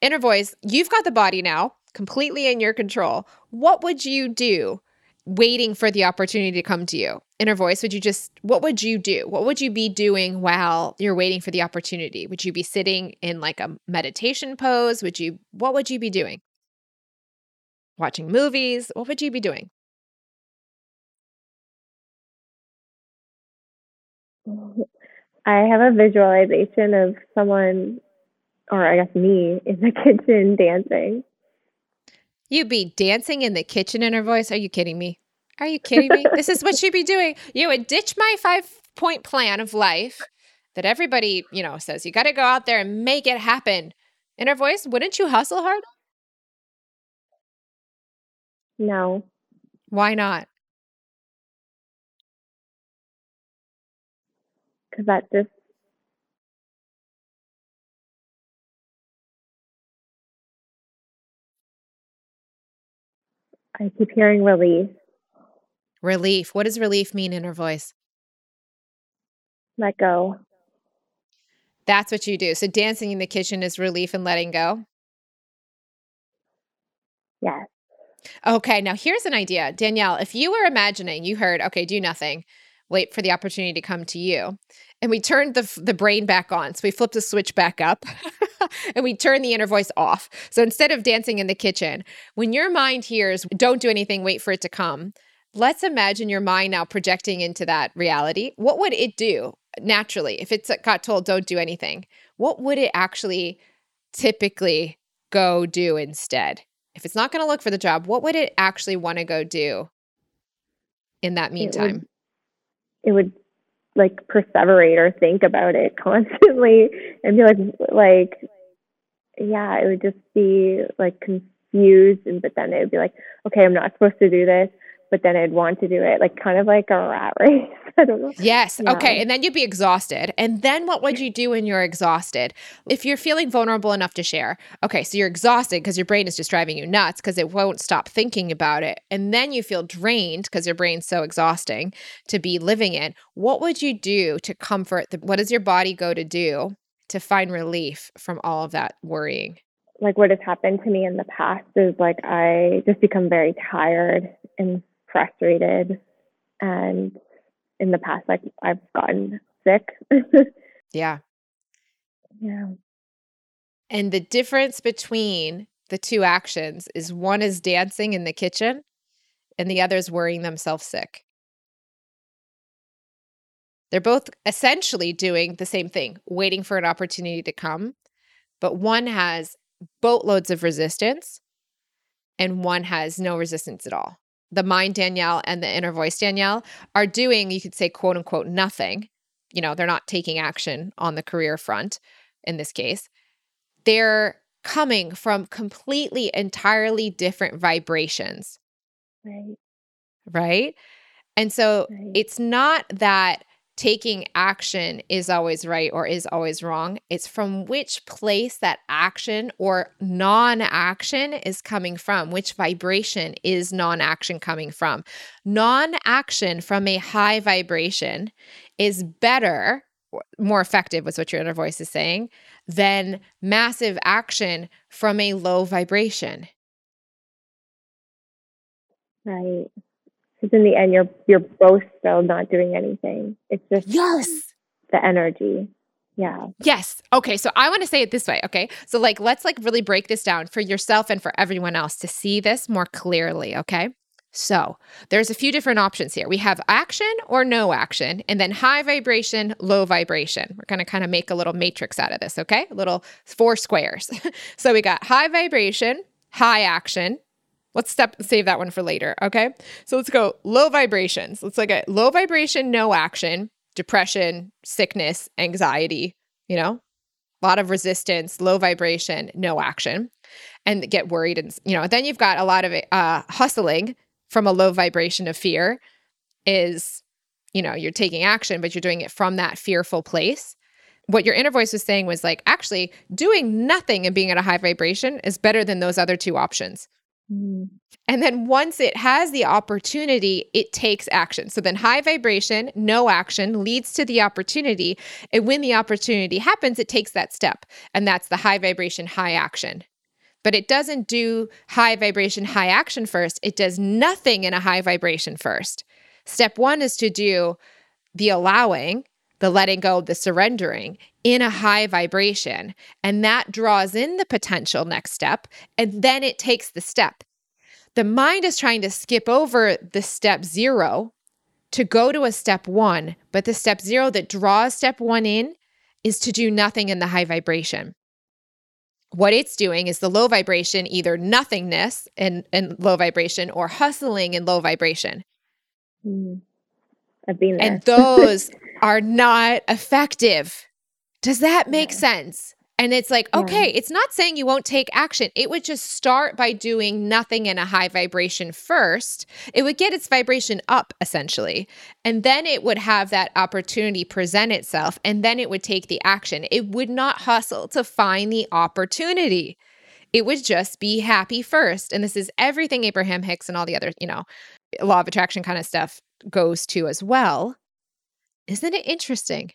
inner voice you've got the body now completely in your control what would you do waiting for the opportunity to come to you? Inner voice, would you just, what would you do? What would you be doing while you're waiting for the opportunity? Would you be sitting in like a meditation pose? Would you, what would you be doing? Watching movies? What would you be doing? [LAUGHS] I have a visualization of someone, or I guess me, in the [LAUGHS] kitchen dancing. You'd be dancing in the kitchen inner voice. Are you kidding me? Are you [LAUGHS] kidding me? this is what she'd be doing. You would ditch my five point plan of life that everybody, you know, says you got to go out there and make it happen. Inner voice, wouldn't you hustle hard? No. Why not? Because that just I keep hearing relief. Relief. What does relief mean inner voice? Let go. That's what you do. So dancing in the kitchen is relief and letting go? Yes. Okay, now here's an idea. Danielle, if you were imagining, you heard, okay, do nothing, wait for the opportunity to come to you. And we turned the, the brain back on. So we flipped the switch back up [LAUGHS] and we turned the inner voice off. So instead of dancing in the kitchen, when your mind hears, don't do anything, wait for it to come, let's imagine your mind now projecting into that reality. What would it do naturally if it got told, don't do anything? What would it actually typically go do instead? If it's not going to look for the job, what would it actually want to go do in that meantime? It would, it would like perseverate or think about it [LAUGHS] constantly and be like like yeah it would just be like confused and but then it would be like okay i'm not supposed to do this but then I'd want to do it, like kind of like a rat race. [LAUGHS] I don't know. Yes. Yeah. Okay. And then you'd be exhausted. And then what would you do when you're exhausted? If you're feeling vulnerable enough to share, okay, so you're exhausted because your brain is just driving you nuts because it won't stop thinking about it. And then you feel drained because your brain's so exhausting to be living in. What would you do to comfort? The, what does your body go to do to find relief from all of that worrying? Like what has happened to me in the past is like I just become very tired and frustrated and in the past like I've gotten sick. [LAUGHS] yeah. Yeah. And the difference between the two actions is one is dancing in the kitchen and the other is worrying themselves sick. They're both essentially doing the same thing, waiting for an opportunity to come, but one has boatloads of resistance and one has no resistance at all the mind Danielle and the inner voice Danielle are doing, you could say, quote unquote, nothing. You know, they're not taking action on the career front in this case. They're coming from completely, entirely different vibrations. Right. Right. And so right. it's not that taking action is always right or is always wrong. It's from which place that action or non action is coming from, which vibration is non action coming from. Non action from a high vibration is better, more effective, was what your inner voice is saying, than massive action from a low vibration. Right. Because in the end, you're you're both still not doing anything. It's just yes, the energy. Yeah. Yes. Okay. So I want to say it this way. Okay. So like let's like really break this down for yourself and for everyone else to see this more clearly. Okay. So there's a few different options here. We have action or no action, and then high vibration, low vibration. We're going to kind of make a little matrix out of this, okay? A little four squares. [LAUGHS] so we got high vibration, high action, Let's step save that one for later. Okay. So let's go low vibrations. Let's look at low vibration, no action, depression, sickness, anxiety, you know, a lot of resistance, low vibration, no action, and get worried. And, you know, then you've got a lot of uh, hustling from a low vibration of fear is, you know, you're taking action, but you're doing it from that fearful place. What your inner voice was saying was like, actually, doing nothing and being at a high vibration is better than those other two options. Mm. And then once it has the opportunity, it takes action. So then high vibration, no action leads to the opportunity. And when the opportunity happens, it takes that step. And that's the high vibration, high action. But it doesn't do high vibration, high action first. It does nothing in a high vibration first. Step one is to do the allowing, the letting go, the surrendering in a high vibration. And that draws in the potential next step. And then it takes the step. The mind is trying to skip over the step zero to go to a step one, but the step zero that draws step one in is to do nothing in the high vibration. What it's doing is the low vibration, either nothingness in, in low vibration or hustling in low vibration. Mm. I've been there. And those [LAUGHS] are not effective. Does that make yeah. sense? And it's like, okay, yeah. it's not saying you won't take action. It would just start by doing nothing in a high vibration first. It would get its vibration up essentially. And then it would have that opportunity present itself. And then it would take the action. It would not hustle to find the opportunity. It would just be happy first. And this is everything Abraham Hicks and all the other, you know, law of attraction kind of stuff goes to as well. Isn't it interesting?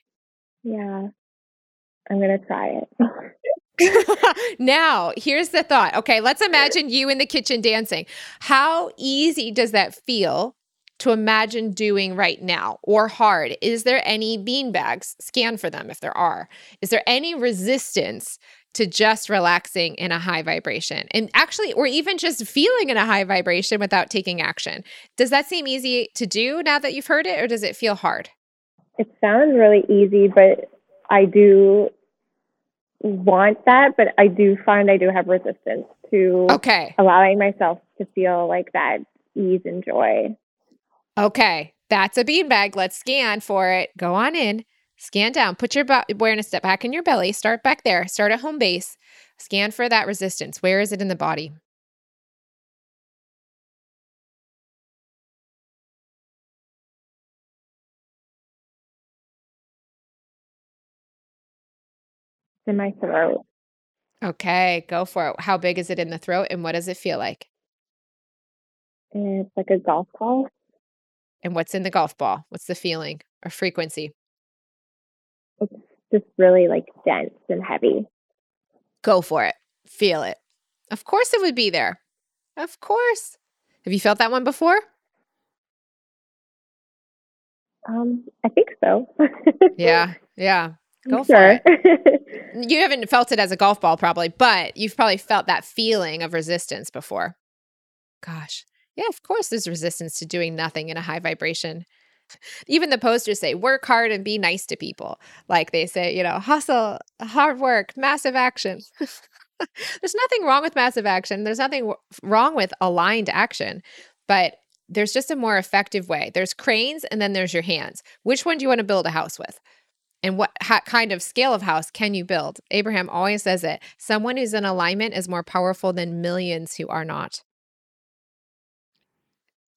Yeah. I'm going to try it. [LAUGHS] now, here's the thought. Okay, let's [LAUGHS] imagine you in the kitchen dancing. How easy does that feel to imagine doing right now or hard? Is there any bean bags? Scan for them if there are. Is there any resistance to just relaxing in a high vibration? And actually, or even just feeling in a high vibration without taking action. Does that seem easy to do now that you've heard it, or does it feel hard? It sounds really easy, but I do want that, but I do find I do have resistance to okay. allowing myself to feel like that ease and joy. Okay, that's a beanbag. Let's scan for it. Go on in, scan down, put your awareness step back in your belly, start back there, start at home base, scan for that resistance. Where is it in the body? In my throat. Okay, go for it. How big is it in the throat and what does it feel like? It's like a golf ball. And what's in the golf ball? What's the feeling or frequency? It's just really like dense and heavy. Go for it. Feel it. Of course it would be there. Of course. Have you felt that one before? Um, I think so. [LAUGHS] yeah, yeah. Go sure. for it. [LAUGHS] you haven't felt it as a golf ball, probably, but you've probably felt that feeling of resistance before. Gosh. Yeah, of course, there's resistance to doing nothing in a high vibration. [LAUGHS] Even the posters say, work hard and be nice to people. Like they say, you know, hustle, hard work, massive action. [LAUGHS] there's nothing wrong with massive action. There's nothing wrong with aligned action, but there's just a more effective way. There's cranes and then there's your hands. Which one do you want to build a house with? And what kind of scale of house can you build? Abraham always says it. Someone who's in alignment is more powerful than millions who are not.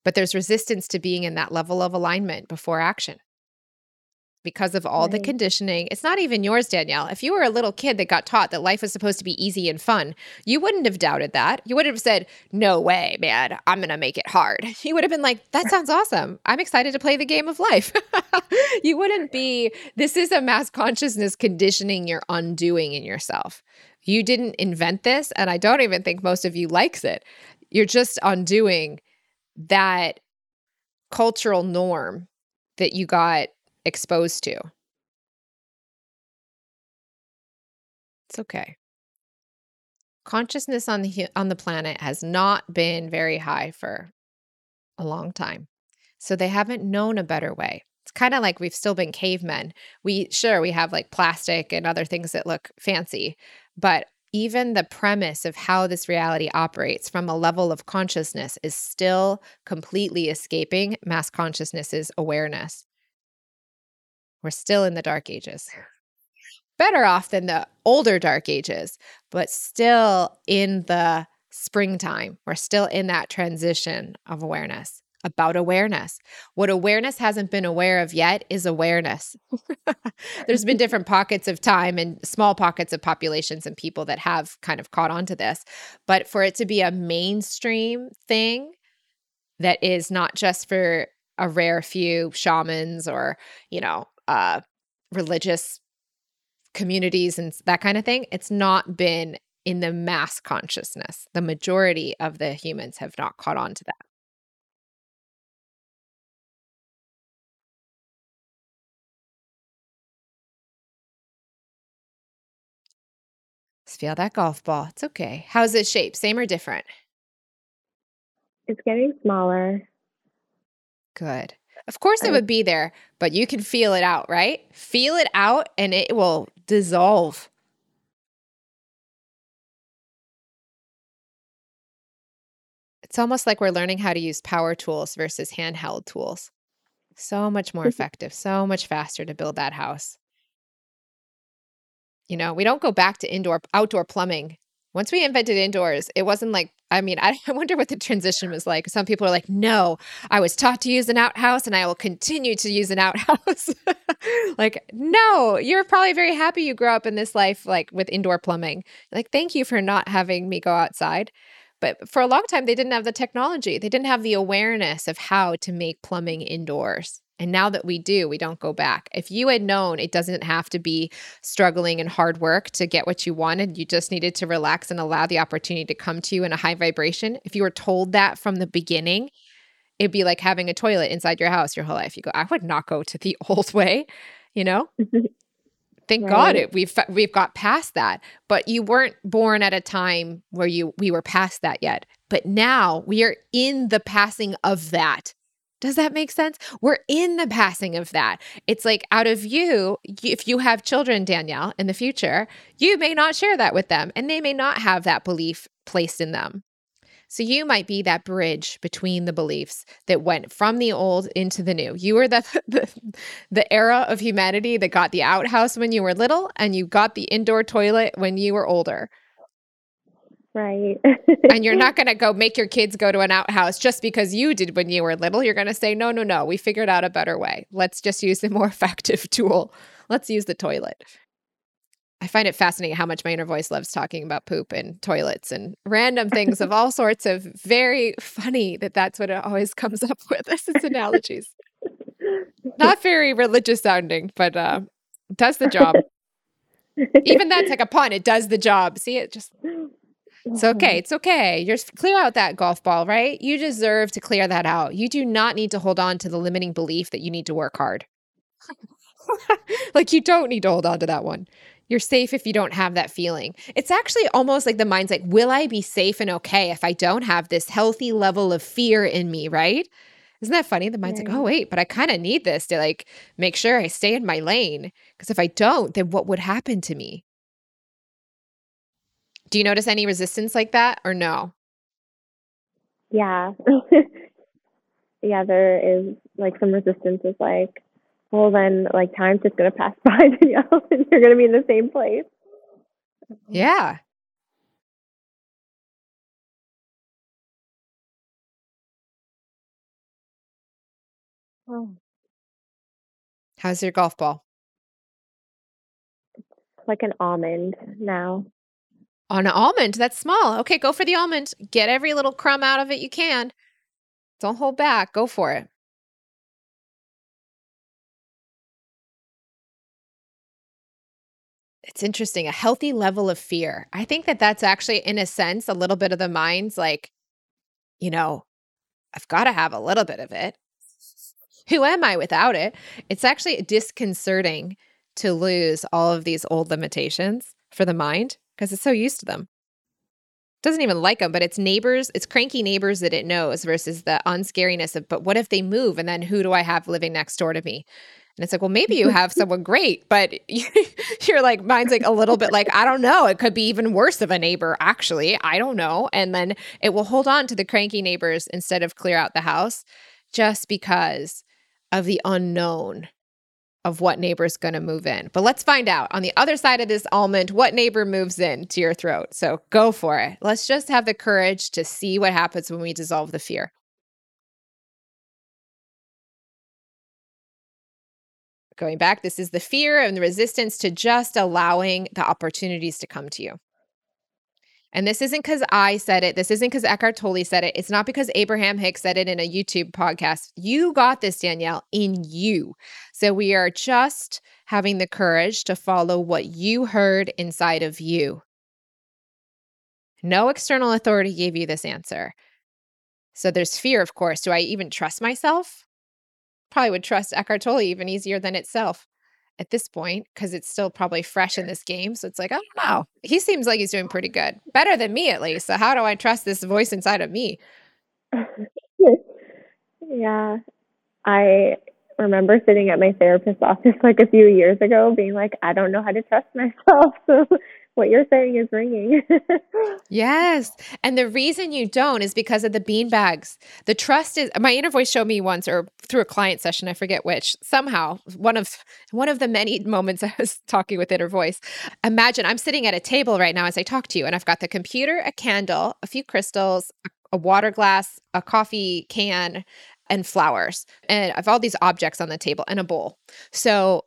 But there's resistance to being in that level of alignment before action because of all right. the conditioning. It's not even yours, Danielle. If you were a little kid that got taught that life was supposed to be easy and fun, you wouldn't have doubted that. You would have said, No way, man, I'm going to make it hard. [LAUGHS] You would have been like, That sounds awesome. I'm excited to play the game of life. [LAUGHS] you wouldn't be, this is a mass consciousness conditioning you're undoing in yourself. You didn't invent this, and I don't even think most of you likes it. You're just undoing that cultural norm that you got exposed to. It's okay. Consciousness on the on the planet has not been very high for a long time. So they haven't known a better way. It's kind of like we've still been cavemen. We sure we have like plastic and other things that look fancy, but even the premise of how this reality operates from a level of consciousness is still completely escaping mass consciousness's awareness. We're still in the dark ages. Better off than the older dark ages, but still in the springtime. We're still in that transition of awareness. about awareness. What awareness hasn't been aware of yet is awareness. [LAUGHS] There's been different pockets of time and small pockets of populations and people that have kind of caught on to this. But for it to be a mainstream thing that is not just for a rare few shamans or, you know, uh, religious communities and that kind of thing, it's not been in the mass consciousness. The majority of the humans have not caught on to that. feel that golf ball. It's okay. How's it shaped? Same or different? It's getting smaller. Good. Of course, it would be there, but you can feel it out, right? Feel it out and it will dissolve. It's almost like we're learning how to use power tools versus handheld tools. So much more mm-hmm. effective, so much faster to build that house. You know, we don't go back to indoor outdoor plumbing. Once we invented indoors, it wasn't like I mean, I, [LAUGHS] I wonder what the transition was like. Some people are like, "No, I was taught to use an outhouse and I will continue to use an [LAUGHS] outhouse." like, "No, you're probably very happy you grew up in this life like with indoor plumbing." Like, "Thank you for not having me go outside." But for a long time they didn't have the technology. They didn't have the awareness of how to make plumbing indoors. And now that we do, we don't go back. If you had known it doesn't have to be struggling and hard work to get what you wanted, you just needed to relax and allow the opportunity to come to you in a high vibration. If you were told that from the beginning, it'd be like having a toilet inside your house your whole life. You go, I would not go to the [LAUGHS] old way, you know? [LAUGHS] Thank right. God it we've we've got past that. But you weren't born at a time where you we were past that yet. But now we are in the passing of that. Does that make sense? We're in the passing of that. It's like out of you, if you have children, Danielle, in the future, you may not share that with them and they may not have that belief placed in them. So you might be that bridge between the beliefs that went from the old into the new. You were the, [LAUGHS] the, the era of humanity that got the outhouse when you were little and you got the indoor toilet when you were older. Right. and you're not going to go make your kids go to an outhouse just because you did when you were little. You're going to say, no, no, no, we figured out a better way. Let's just use the more [LAUGHS] effective tool. Let's use the toilet. I find it fascinating how much my inner voice loves talking about poop and toilets and random things of all sorts of very funny that that's what it always [LAUGHS] comes up with as its analogies. Not very religious sounding, but uh, does the job. [LAUGHS] Even that's like a pun. It does the job. See, it just it's okay. It's okay. You're clear out that golf ball, right? You deserve to clear that out. You do not need to hold on to the limiting belief that you need to work hard. [LAUGHS] like you don't need to hold on to that one. You're safe if you don't have that feeling. It's actually almost like the mind's like, will I be safe and okay if I don't have this healthy level of fear in me, right? Isn't that funny? The mind's right. like, oh, wait, but I kind of need this to like make sure I stay in my lane. Because if I don't, then what would happen to me? Do you notice any resistance like that or no? Yeah. [LAUGHS] yeah, there is like some resistance is like, well then like time's just gonna pass [LAUGHS] by Danielle [LAUGHS] and you're gonna be in the same place. Yeah. Oh. How's your golf ball? It's like an almond now. On an almond, that's small. Okay, go for the almond. Get every little crumb out of it you can. Don't hold back. Go for it. It's interesting. A healthy level of fear. I think that that's actually, in a sense, a little bit of the mind's like, you know, I've got to have a little bit of it. Who am I without it? It's actually disconcerting to lose all of these old limitations for the mind because it's so used to them. Doesn't even like them, but it's neighbors, it's cranky neighbors that it knows versus the unscariness of, but what if they move and then who do I have living next door to me? And it's like, well, maybe you [LAUGHS] have someone great, but [LAUGHS] you're like, mine's like a little bit like, I don't know. It could be even worse of a neighbor, actually. I don't know. And then it will hold on to the cranky neighbors instead of clear out the house just because of the unknown of what neighbor's going to move in. But let's find out on the other side of this almond what neighbor moves in to your throat. So go for it. Let's just have the courage to see what happens when we dissolve the fear. Going back, this is the fear and the resistance to just allowing the opportunities to come to you. And this isn't because I said it. This isn't because Eckhart Tolle said it. It's not because Abraham Hicks said it in a YouTube podcast. You got this, Danielle, in you. So we are just having the courage to follow what you heard inside of you. No external authority gave you this answer. So there's fear, of course. Do I even trust myself? Probably would trust Eckhart Tolle even easier than itself at this point because it's still probably fresh in this game. So it's like, oh, I don't know. He seems like he's doing pretty good, better than me at least. So how do I trust this voice inside of me? [LAUGHS] yeah, I remember sitting at my therapist's office like a few years ago, being like, I don't know how to trust myself. [LAUGHS] So what you're saying is ringing. [LAUGHS] yes. And the reason you don't is because of the bean bags. The trust is my inner voice showed me once or through a client session, I forget which, somehow, one of one of the many [LAUGHS] moments I was talking with inner voice. Imagine I'm sitting at a table right now as I talk to you, and I've got the computer, a candle, a few crystals, a water glass, a coffee can, and flowers. And I have all these objects on the table and a bowl. So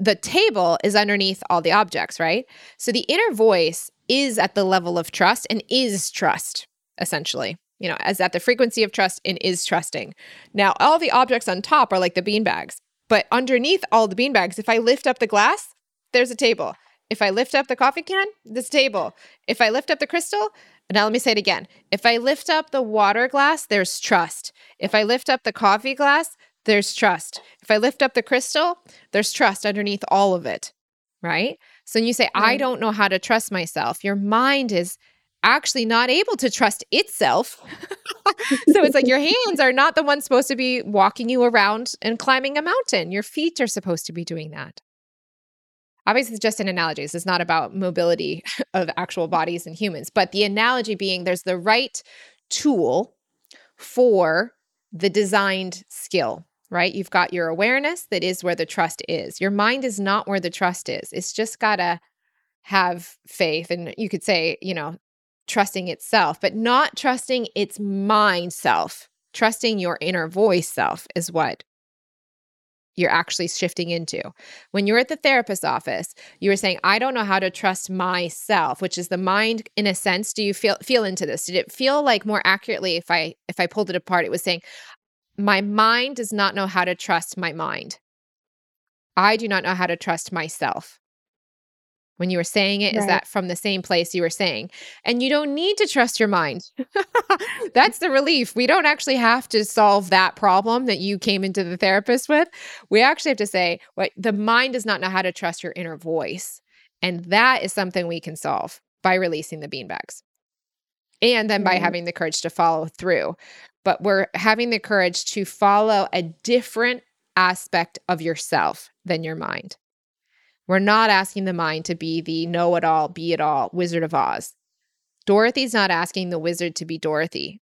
the table is underneath all the objects, right? So the inner voice is at the level of trust and is trust, essentially. You know, as at the frequency of trust and is trusting. Now, all the objects on top are like the bean bags, but underneath all the bean bags, if I lift up the glass, there's a table. If I lift up the coffee can, this table. If I lift up the crystal, now let me say it again. If I lift up the water glass, there's trust. If I lift up the coffee glass, there's trust. If I lift up the crystal, there's trust underneath all of it, right? So when you say, I don't know how to trust myself, your mind is actually not able to trust itself. [LAUGHS] so it's like your [LAUGHS] hands are not the ones supposed to be walking you around and climbing a mountain. Your feet are supposed to be doing that. Obviously, it's just an analogy. This is not about mobility [LAUGHS] of actual bodies and humans, but the analogy being there's the right tool for the designed skill right? You've got your awareness that is where the trust is. Your mind is not where the trust is. It's just got to have faith. And you could say, you know, trusting itself, but not trusting its mind self. Trusting your inner voice self is what you're actually shifting into. When you're at the therapist's office, you were saying, I don't know how to trust myself, which is the mind in a sense. Do you feel feel into this? Did it feel like more accurately if I if I pulled it apart, it was saying, my mind does not know how to trust my mind. I do not know how to trust myself. When you were saying it, right. is that from the same place you were saying? And you don't need to trust your mind. [LAUGHS] That's the relief. We don't actually have to solve that problem that you came into the therapist with. We actually have to say, what the mind does not know how to trust your inner voice. And that is something we can solve by releasing the beanbags and then by having the courage to follow through. But we're having the courage to follow a different aspect of yourself than your mind. We're not asking the mind to be the know it all, be it all Wizard of Oz. Dorothy's not asking the wizard to be Dorothy.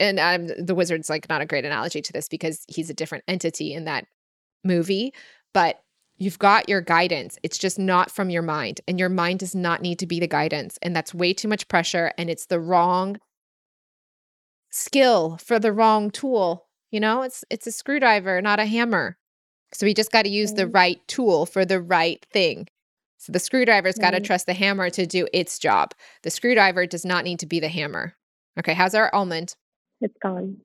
And um, the wizard's like not a great analogy to this because he's a different entity in that movie. But You've got your guidance. It's just not from your mind. And your mind does not need to be the guidance. And that's way too much pressure. And it's the wrong skill for the wrong tool. You know, it's it's a screwdriver, not a hammer. So we just got to use the mm-hmm. right tool for the right thing. So the screwdriver's got to mm-hmm. trust the hammer to do its job. The screwdriver does not need to be the hammer. Okay, how's our almond? It's gone.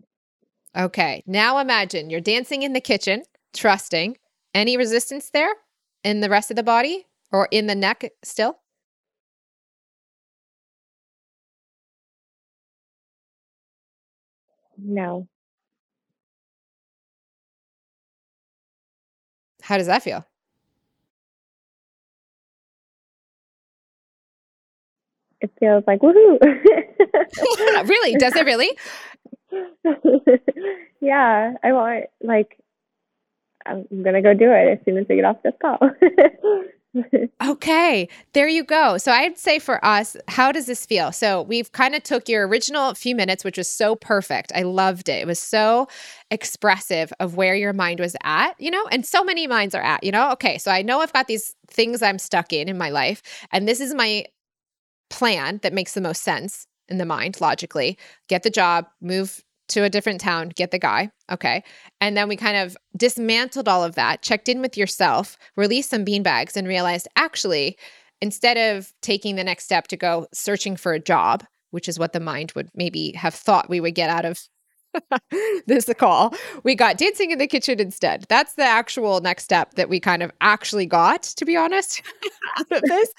Okay, now imagine you're dancing in the kitchen, trusting. Any resistance there in the rest of the body or in the neck still? No. How does that feel? It feels like woohoo. [LAUGHS] really? Does it really? [LAUGHS] yeah, I want like I'm going to go do it as soon as we get off this call. [LAUGHS] [LAUGHS] okay, there you go. So I'd say for us, how does this feel? So we've kind of took your original few minutes, which was so perfect. I loved it. It was so expressive of where your mind was at, you know, and so many minds are at, you know. Okay, so I know I've got these things I'm stuck in in my life, and this is my plan that makes the most sense in the mind logically. Get the job, move to a different town, get the guy. Okay. And then we kind of dismantled all of that, checked in with yourself, released some beanbags, and realized actually, instead of taking the next step to go searching for a job, which is what the mind would maybe have thought we would get out of [LAUGHS] this call. We got dancing in the kitchen instead. That's the actual next step that we kind of actually got, to be honest, [LAUGHS] out of this.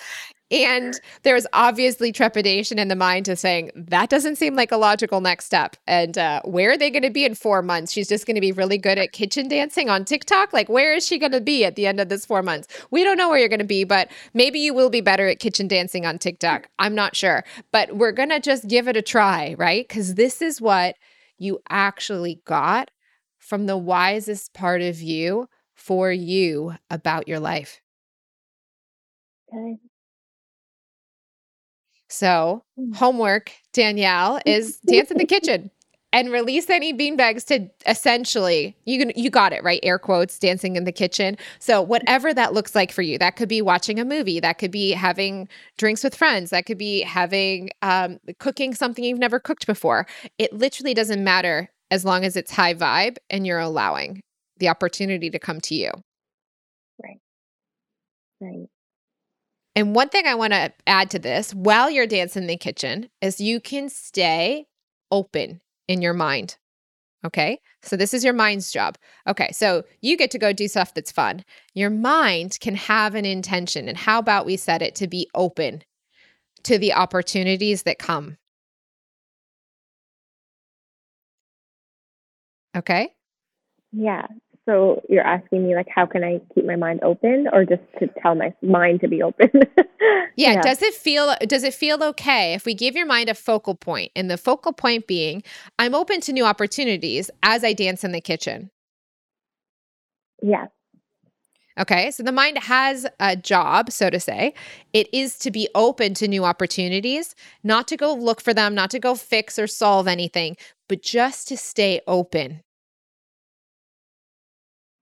And there's obviously trepidation in the mind to saying that doesn't seem like a logical next step. And uh, where are they going to be in four months? She's just going to be really good at kitchen dancing on TikTok. Like, where is she going to be at the end of this four months? We don't know where you're going to be, but maybe you will be better at kitchen dancing on TikTok. I'm not sure, but we're going to just give it a try, right? Because this is what you actually got from the wisest part of you for you about your life. Okay. So, Mm. homework, Danielle, is [LAUGHS] dance in the kitchen and release any beanbags to essentially you can you got it right? Air quotes dancing in the kitchen. So whatever that looks like for you that could be watching a movie that could be having drinks with friends that could be having um, cooking something you've never cooked before. It literally doesn't matter as long as it's high vibe and you're allowing the opportunity to come to you. Right. Right. And one thing I want to add to this while you're dancing in the kitchen is you can stay open in your mind. Okay. So this is your mind's job. Okay. So you get to go do stuff that's fun. Your mind can have an intention. And how about we set it to be open to the opportunities that come? Okay. Yeah. So you're asking me like how can I keep my mind open or just to tell my mind to be open? [LAUGHS] Yeah, does it feel does it feel okay if we give your mind a focal point and the focal point being I'm open to new opportunities as I dance in the kitchen. yeah. Okay? So the mind has a job, so to say. It is to be open to new opportunities, not to go look for them, not to go fix or solve anything, but just to stay open.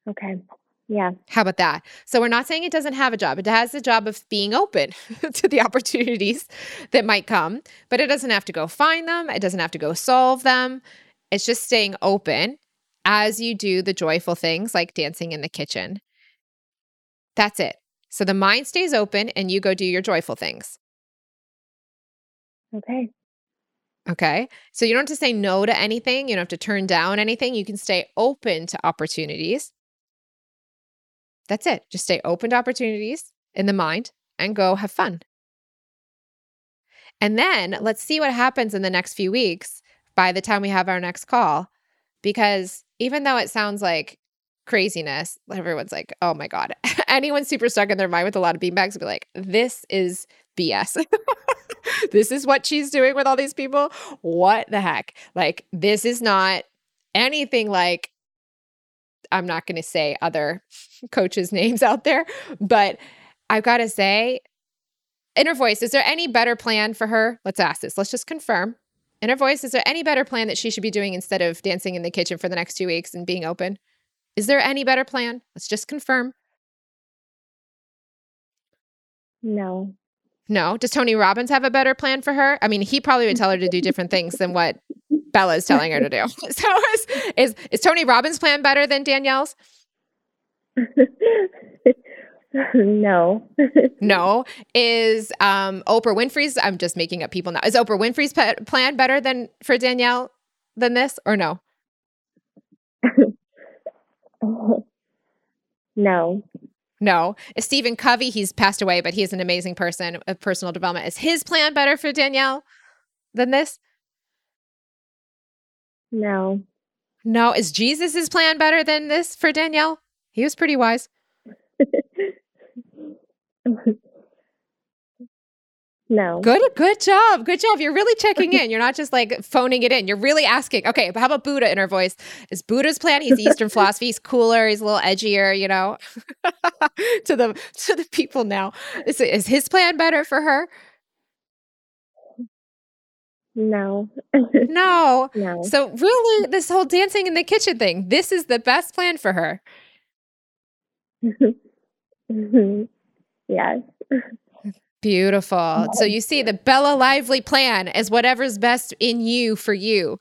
Okay. Yeah. How about that? So we're not saying it doesn't have a job. It has the job of being open [LAUGHS] to the opportunities that might come, but it doesn't have to go find them. It doesn't have to go solve them. It's just staying open as you do the joyful things like dancing in the kitchen. That's it. So the mind stays open and you go do your joyful things. Okay. Okay. So you don't have to say no to anything. You don't have to turn down anything. You can stay open to opportunities. That's it. Just stay open to opportunities in the mind and go have fun. And then let's see what happens in the next few weeks by the time we have our next call. Because even though it sounds like craziness, everyone's like, oh my God. [LAUGHS] Anyone super stuck in their mind with a lot of beanbags would be like, this is BS. [LAUGHS] this is what she's doing with all these people. What the heck? Like, this is not anything like I'm not going to say other [LAUGHS] coaches' names out there, but I've got to say, inner voice, is there any better plan for her? Let's ask this. Let's just confirm. Inner voice, is there any better plan that she should be doing instead of dancing in the kitchen for the next two weeks and being open? Is there any better plan? Let's just confirm. No. No. Does Tony Robbins have a better plan for her? I mean, he probably would tell her to do different things than what [LAUGHS] Bella is [LAUGHS] telling her to do. [LAUGHS] So is, is is Tony Robbins' plan better than Danielle's? [LAUGHS] no. No. Is um, Oprah Winfrey's? I'm just making up people now. Is Oprah Winfrey's pe- plan better than for Danielle than this, or no? no. No. Is Stephen Covey? He's passed away, but he's an amazing person of personal development. Is his plan better for Danielle than this? No. No. Is Jesus's plan better than this for Danielle? He was pretty wise. [LAUGHS] no. Good, good job. Good job. You're really checking in. You're not just like phoning it in. You're really asking. Okay, but how about Buddha inner voice? Is Buddha's plan? He's Eastern [LAUGHS] philosophy. He's cooler. He's a little edgier, you know, [LAUGHS] to the to the people now. Is, is his plan better for her? No. No. [LAUGHS] no. So really, this whole dancing in the kitchen thing, this is the best plan for her. [LAUGHS] yes. Beautiful. So you see, the Bella Lively plan is whatever's best in you for you.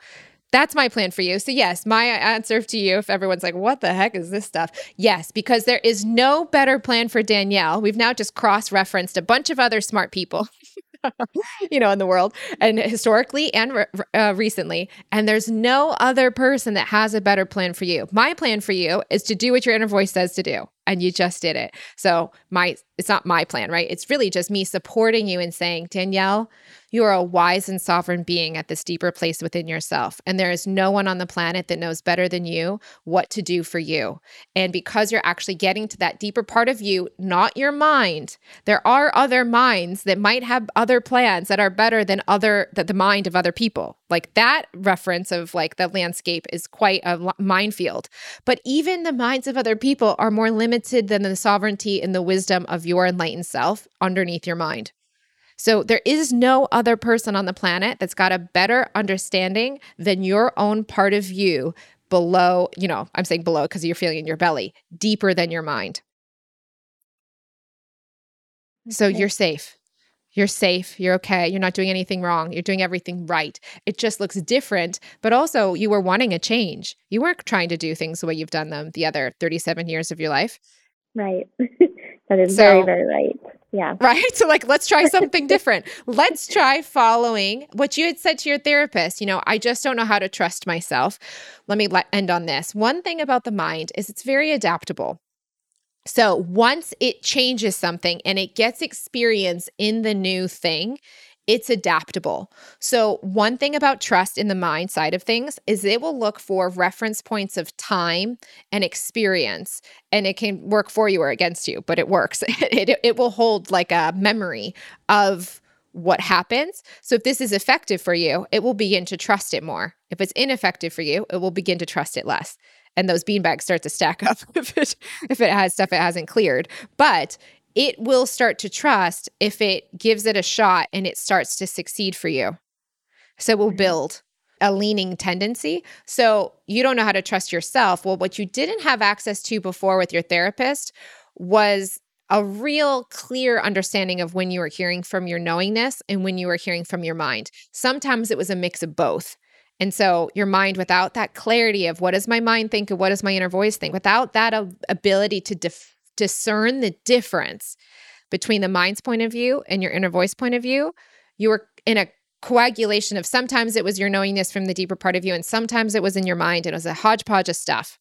That's my plan for you. So, yes, my answer to you, if everyone's like, what the heck is this stuff? Yes, because there is no better plan for Danielle. We've now just cross referenced a bunch of other smart people. [LAUGHS] [LAUGHS] you know, in the world and historically and re- uh, recently. And there's no other person that has a better plan for you. My plan for you is to do what your inner voice says to do and you just did it. So my it's not my plan, right? It's really just me supporting you and saying, Danielle, you are a wise and sovereign being at this deeper place within yourself. And there is no one on the planet that knows better than you what to do for you. And because you're actually getting to that deeper part of you, not your mind, there are other minds that might have other plans that are better than other that the mind of other people. Like that reference of like the landscape is quite a minefield. But even the minds of other people are more limited than the sovereignty and the wisdom of your enlightened self underneath your mind. So there is no other person on the planet that's got a better understanding than your own part of you below, you know, I'm saying below because you're feeling in your belly, deeper than your mind. So you're safe. You're safe. You're okay. You're not doing anything wrong. You're doing everything right. It just looks different, but also you were wanting a change. You weren't trying to do things the way you've done them the other 37 years of your life. Right. [LAUGHS] that is so, very, very right. Yeah. [LAUGHS] Right. So, like, let's try [LAUGHS] something different. Let's try following what you had said to your therapist. You know, I just don't know how to trust myself. Let me let, end on this. One thing about the mind is it's very adaptable. So, once it changes something and it gets experience in the new thing, it's adaptable. So, one thing about trust in the mind side of things is it will look for reference points of time and experience, and it can work for you or against you, but it works. [LAUGHS] it, it will hold like a memory of what happens. So, if this is effective for you, it will begin to trust it more. If it's ineffective for you, it will begin to trust it less and those beanbags start to stack up [LAUGHS] if it if it has stuff it hasn't cleared. But it will start to trust if it gives it a shot and it starts to succeed for you. So it will mm-hmm. build a leaning tendency. So you don't know how to trust yourself. Well, what you didn't have access to before with your therapist was a real clear understanding of when you were hearing from your knowingness and when you were hearing from your mind. Sometimes it was a mix of both. And so your mind, without that clarity of what does my mind think and what does my inner voice think, without that ability to def- discern the difference between the mind's point of view and your inner voice point of view, you were in a coagulation of sometimes it was your knowingness from the deeper part of you, and sometimes it was in your mind. And it was a hodgepodge of stuff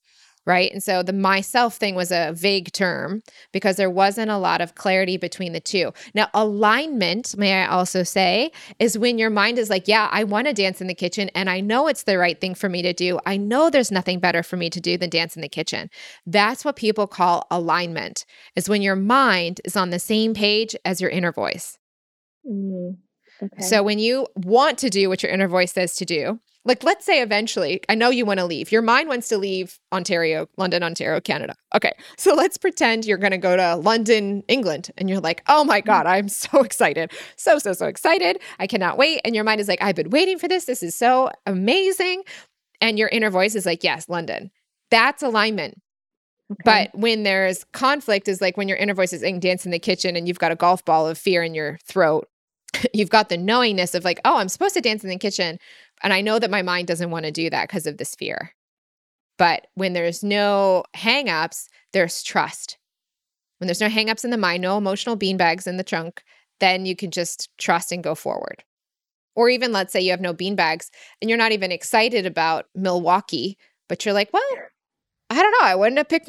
right? And so the myself thing was a vague term because there wasn't a lot of clarity between the two. Now, alignment, may I also say, is when your mind is like, yeah, I want to dance in the kitchen and I know it's the right thing for me to do. I know there's nothing better for me to do than dance in the kitchen. That's what people call alignment, is when your mind is on the same page as your inner voice. Mm, okay. So when you want to do what your inner voice says to do, like let's say eventually i know you want to leave. Your mind wants to leave ontario london ontario canada. Okay so [LAUGHS] let's pretend you're going to go to london england and you're like oh my god i'm [LAUGHS] so excited. So so so excited. I cannot wait. And your mind is like i've been waiting for this. This is so amazing. And your inner voice is like yes london. That's alignment. Okay. But when there's conflict, is like when your inner voice is in dance in the kitchen and you've got a golf ball of fear in your throat. [LAUGHS] you've got the knowingness of like, oh, I'm supposed to dance in the kitchen, and I know that my mind doesn't want to do that because of this fear. But when there's no hangups, there's trust. When there's no hangups in the mind, no emotional beanbags in the trunk, then you can just trust and go forward. Or even let's say you have no beanbags and you're not even excited about Milwaukee, but you're like, well, I don't know. I wouldn't have picked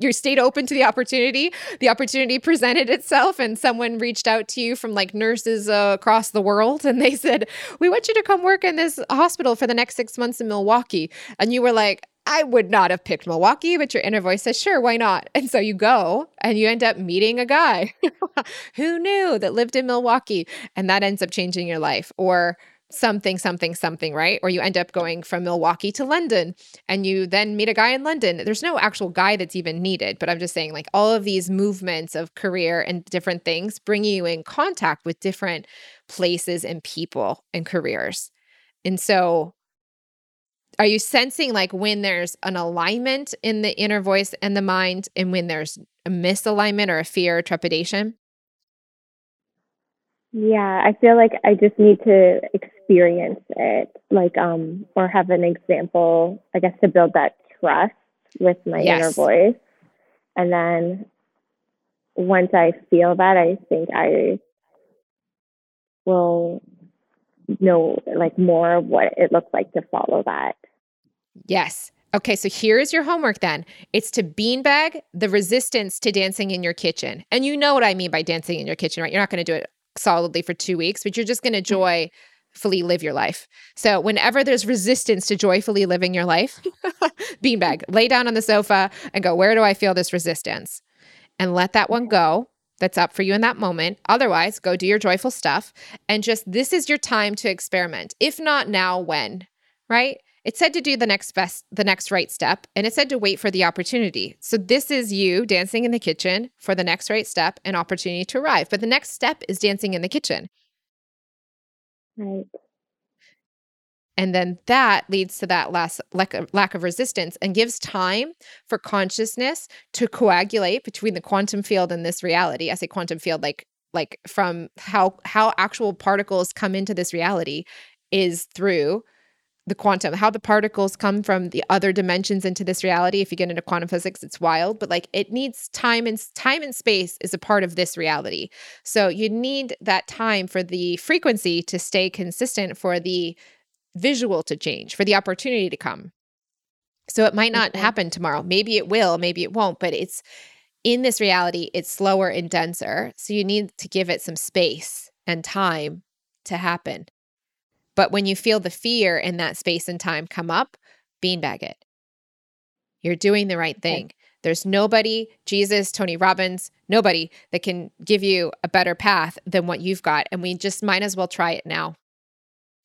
you stayed open to the opportunity. The opportunity presented itself, and someone reached out to you from like nurses uh, across the world, and they said, "We want you to come work in this hospital for the next six months in Milwaukee." And you were like, I would not have picked Milwaukee, but your inner voice says, sure, why not? And so you go and you end up meeting a guy [LAUGHS] who knew that lived in Milwaukee, and that ends up changing your life. Or something, something, something, right? Or you end up going from Milwaukee to London and you then meet a guy in London. There's no actual guy that's even needed, but I'm just saying, like, all of these movements of career and different things bring you in contact with different places and people and careers. And so, are you sensing like when there's an alignment in the inner voice and the mind, and when there's a misalignment or a fear or trepidation? Yeah, I feel like I just need to experience it, like, um, or have an example, I guess, to build that trust with my yes. inner voice. And then once I feel that, I think I will know like more of what it looks like to follow that. Yes. Okay, so here's your homework then. It's to beanbag the resistance to dancing in your kitchen. And you know what I mean by dancing in your kitchen, right? You're not going to do it solidly for two weeks, but you're just going to mm-hmm. Joyfully live your life. So whenever there's resistance to joyfully living your life, [LAUGHS] beanbag, lay down on the sofa and go, where do I feel this resistance? And let that one go that's up for you in that moment. Otherwise, go do your joyful stuff and just this is your time to experiment. If not now, when? Right? It said to do the next best, the next right step, and it said to wait for the opportunity. So this is you dancing in the kitchen for the next right step and opportunity to arrive. But the next step is dancing in the kitchen. Right. And then that leads to that last lack of, lack of resistance and gives time for consciousness to coagulate between the quantum field and this reality. I say quantum field like like from how how actual particles come into this reality is through the quantum how the particles come from the other dimensions into this reality if you get into quantum physics it's wild but like it needs time and time and space is a part of this reality so you need that time for the frequency to stay consistent for the visual to change, for the opportunity to come. So it might not happen tomorrow. Maybe it will, maybe it won't, but it's in this reality, it's slower and denser. So you need to give it some space and time to happen. But when you feel the fear in that space and time come up, beanbag it. You're doing the right thing. Okay. There's nobody, Jesus, Tony Robbins, nobody that can give you a better path than what you've got. And we just might as well try it now.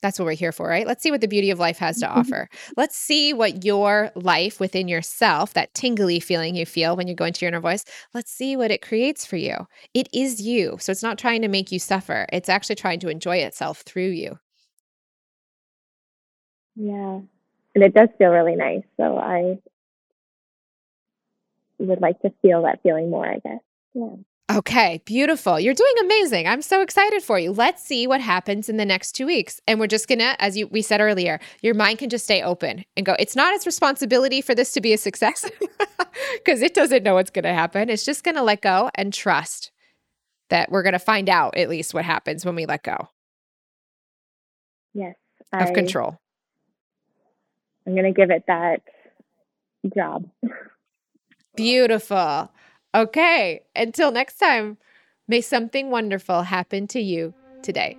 That's what we're here for, right? Let's see what the beauty of life has to mm-hmm. offer. Let's see what your life within yourself, that tingly feeling you feel when you go into your inner voice, let's see what it creates for you. It is you. So it's not trying to make you suffer, it's actually trying to enjoy itself through you. Yeah. And it does feel really nice. So I would like to feel that feeling more, I guess. Yeah. Okay, beautiful. You're doing amazing. I'm so excited for you. Let's see what happens in the next 2 weeks. And we're just going to as you we said earlier, your mind can just stay open and go, it's not its responsibility for this to be a success [LAUGHS] because it doesn't know what's going to happen. It's just going to let go and trust that we're going to find out at least what happens when we let go. Yes. Of I, control. I'm going to give it that job. Beautiful. Okay, until next time, may something wonderful happen to you today.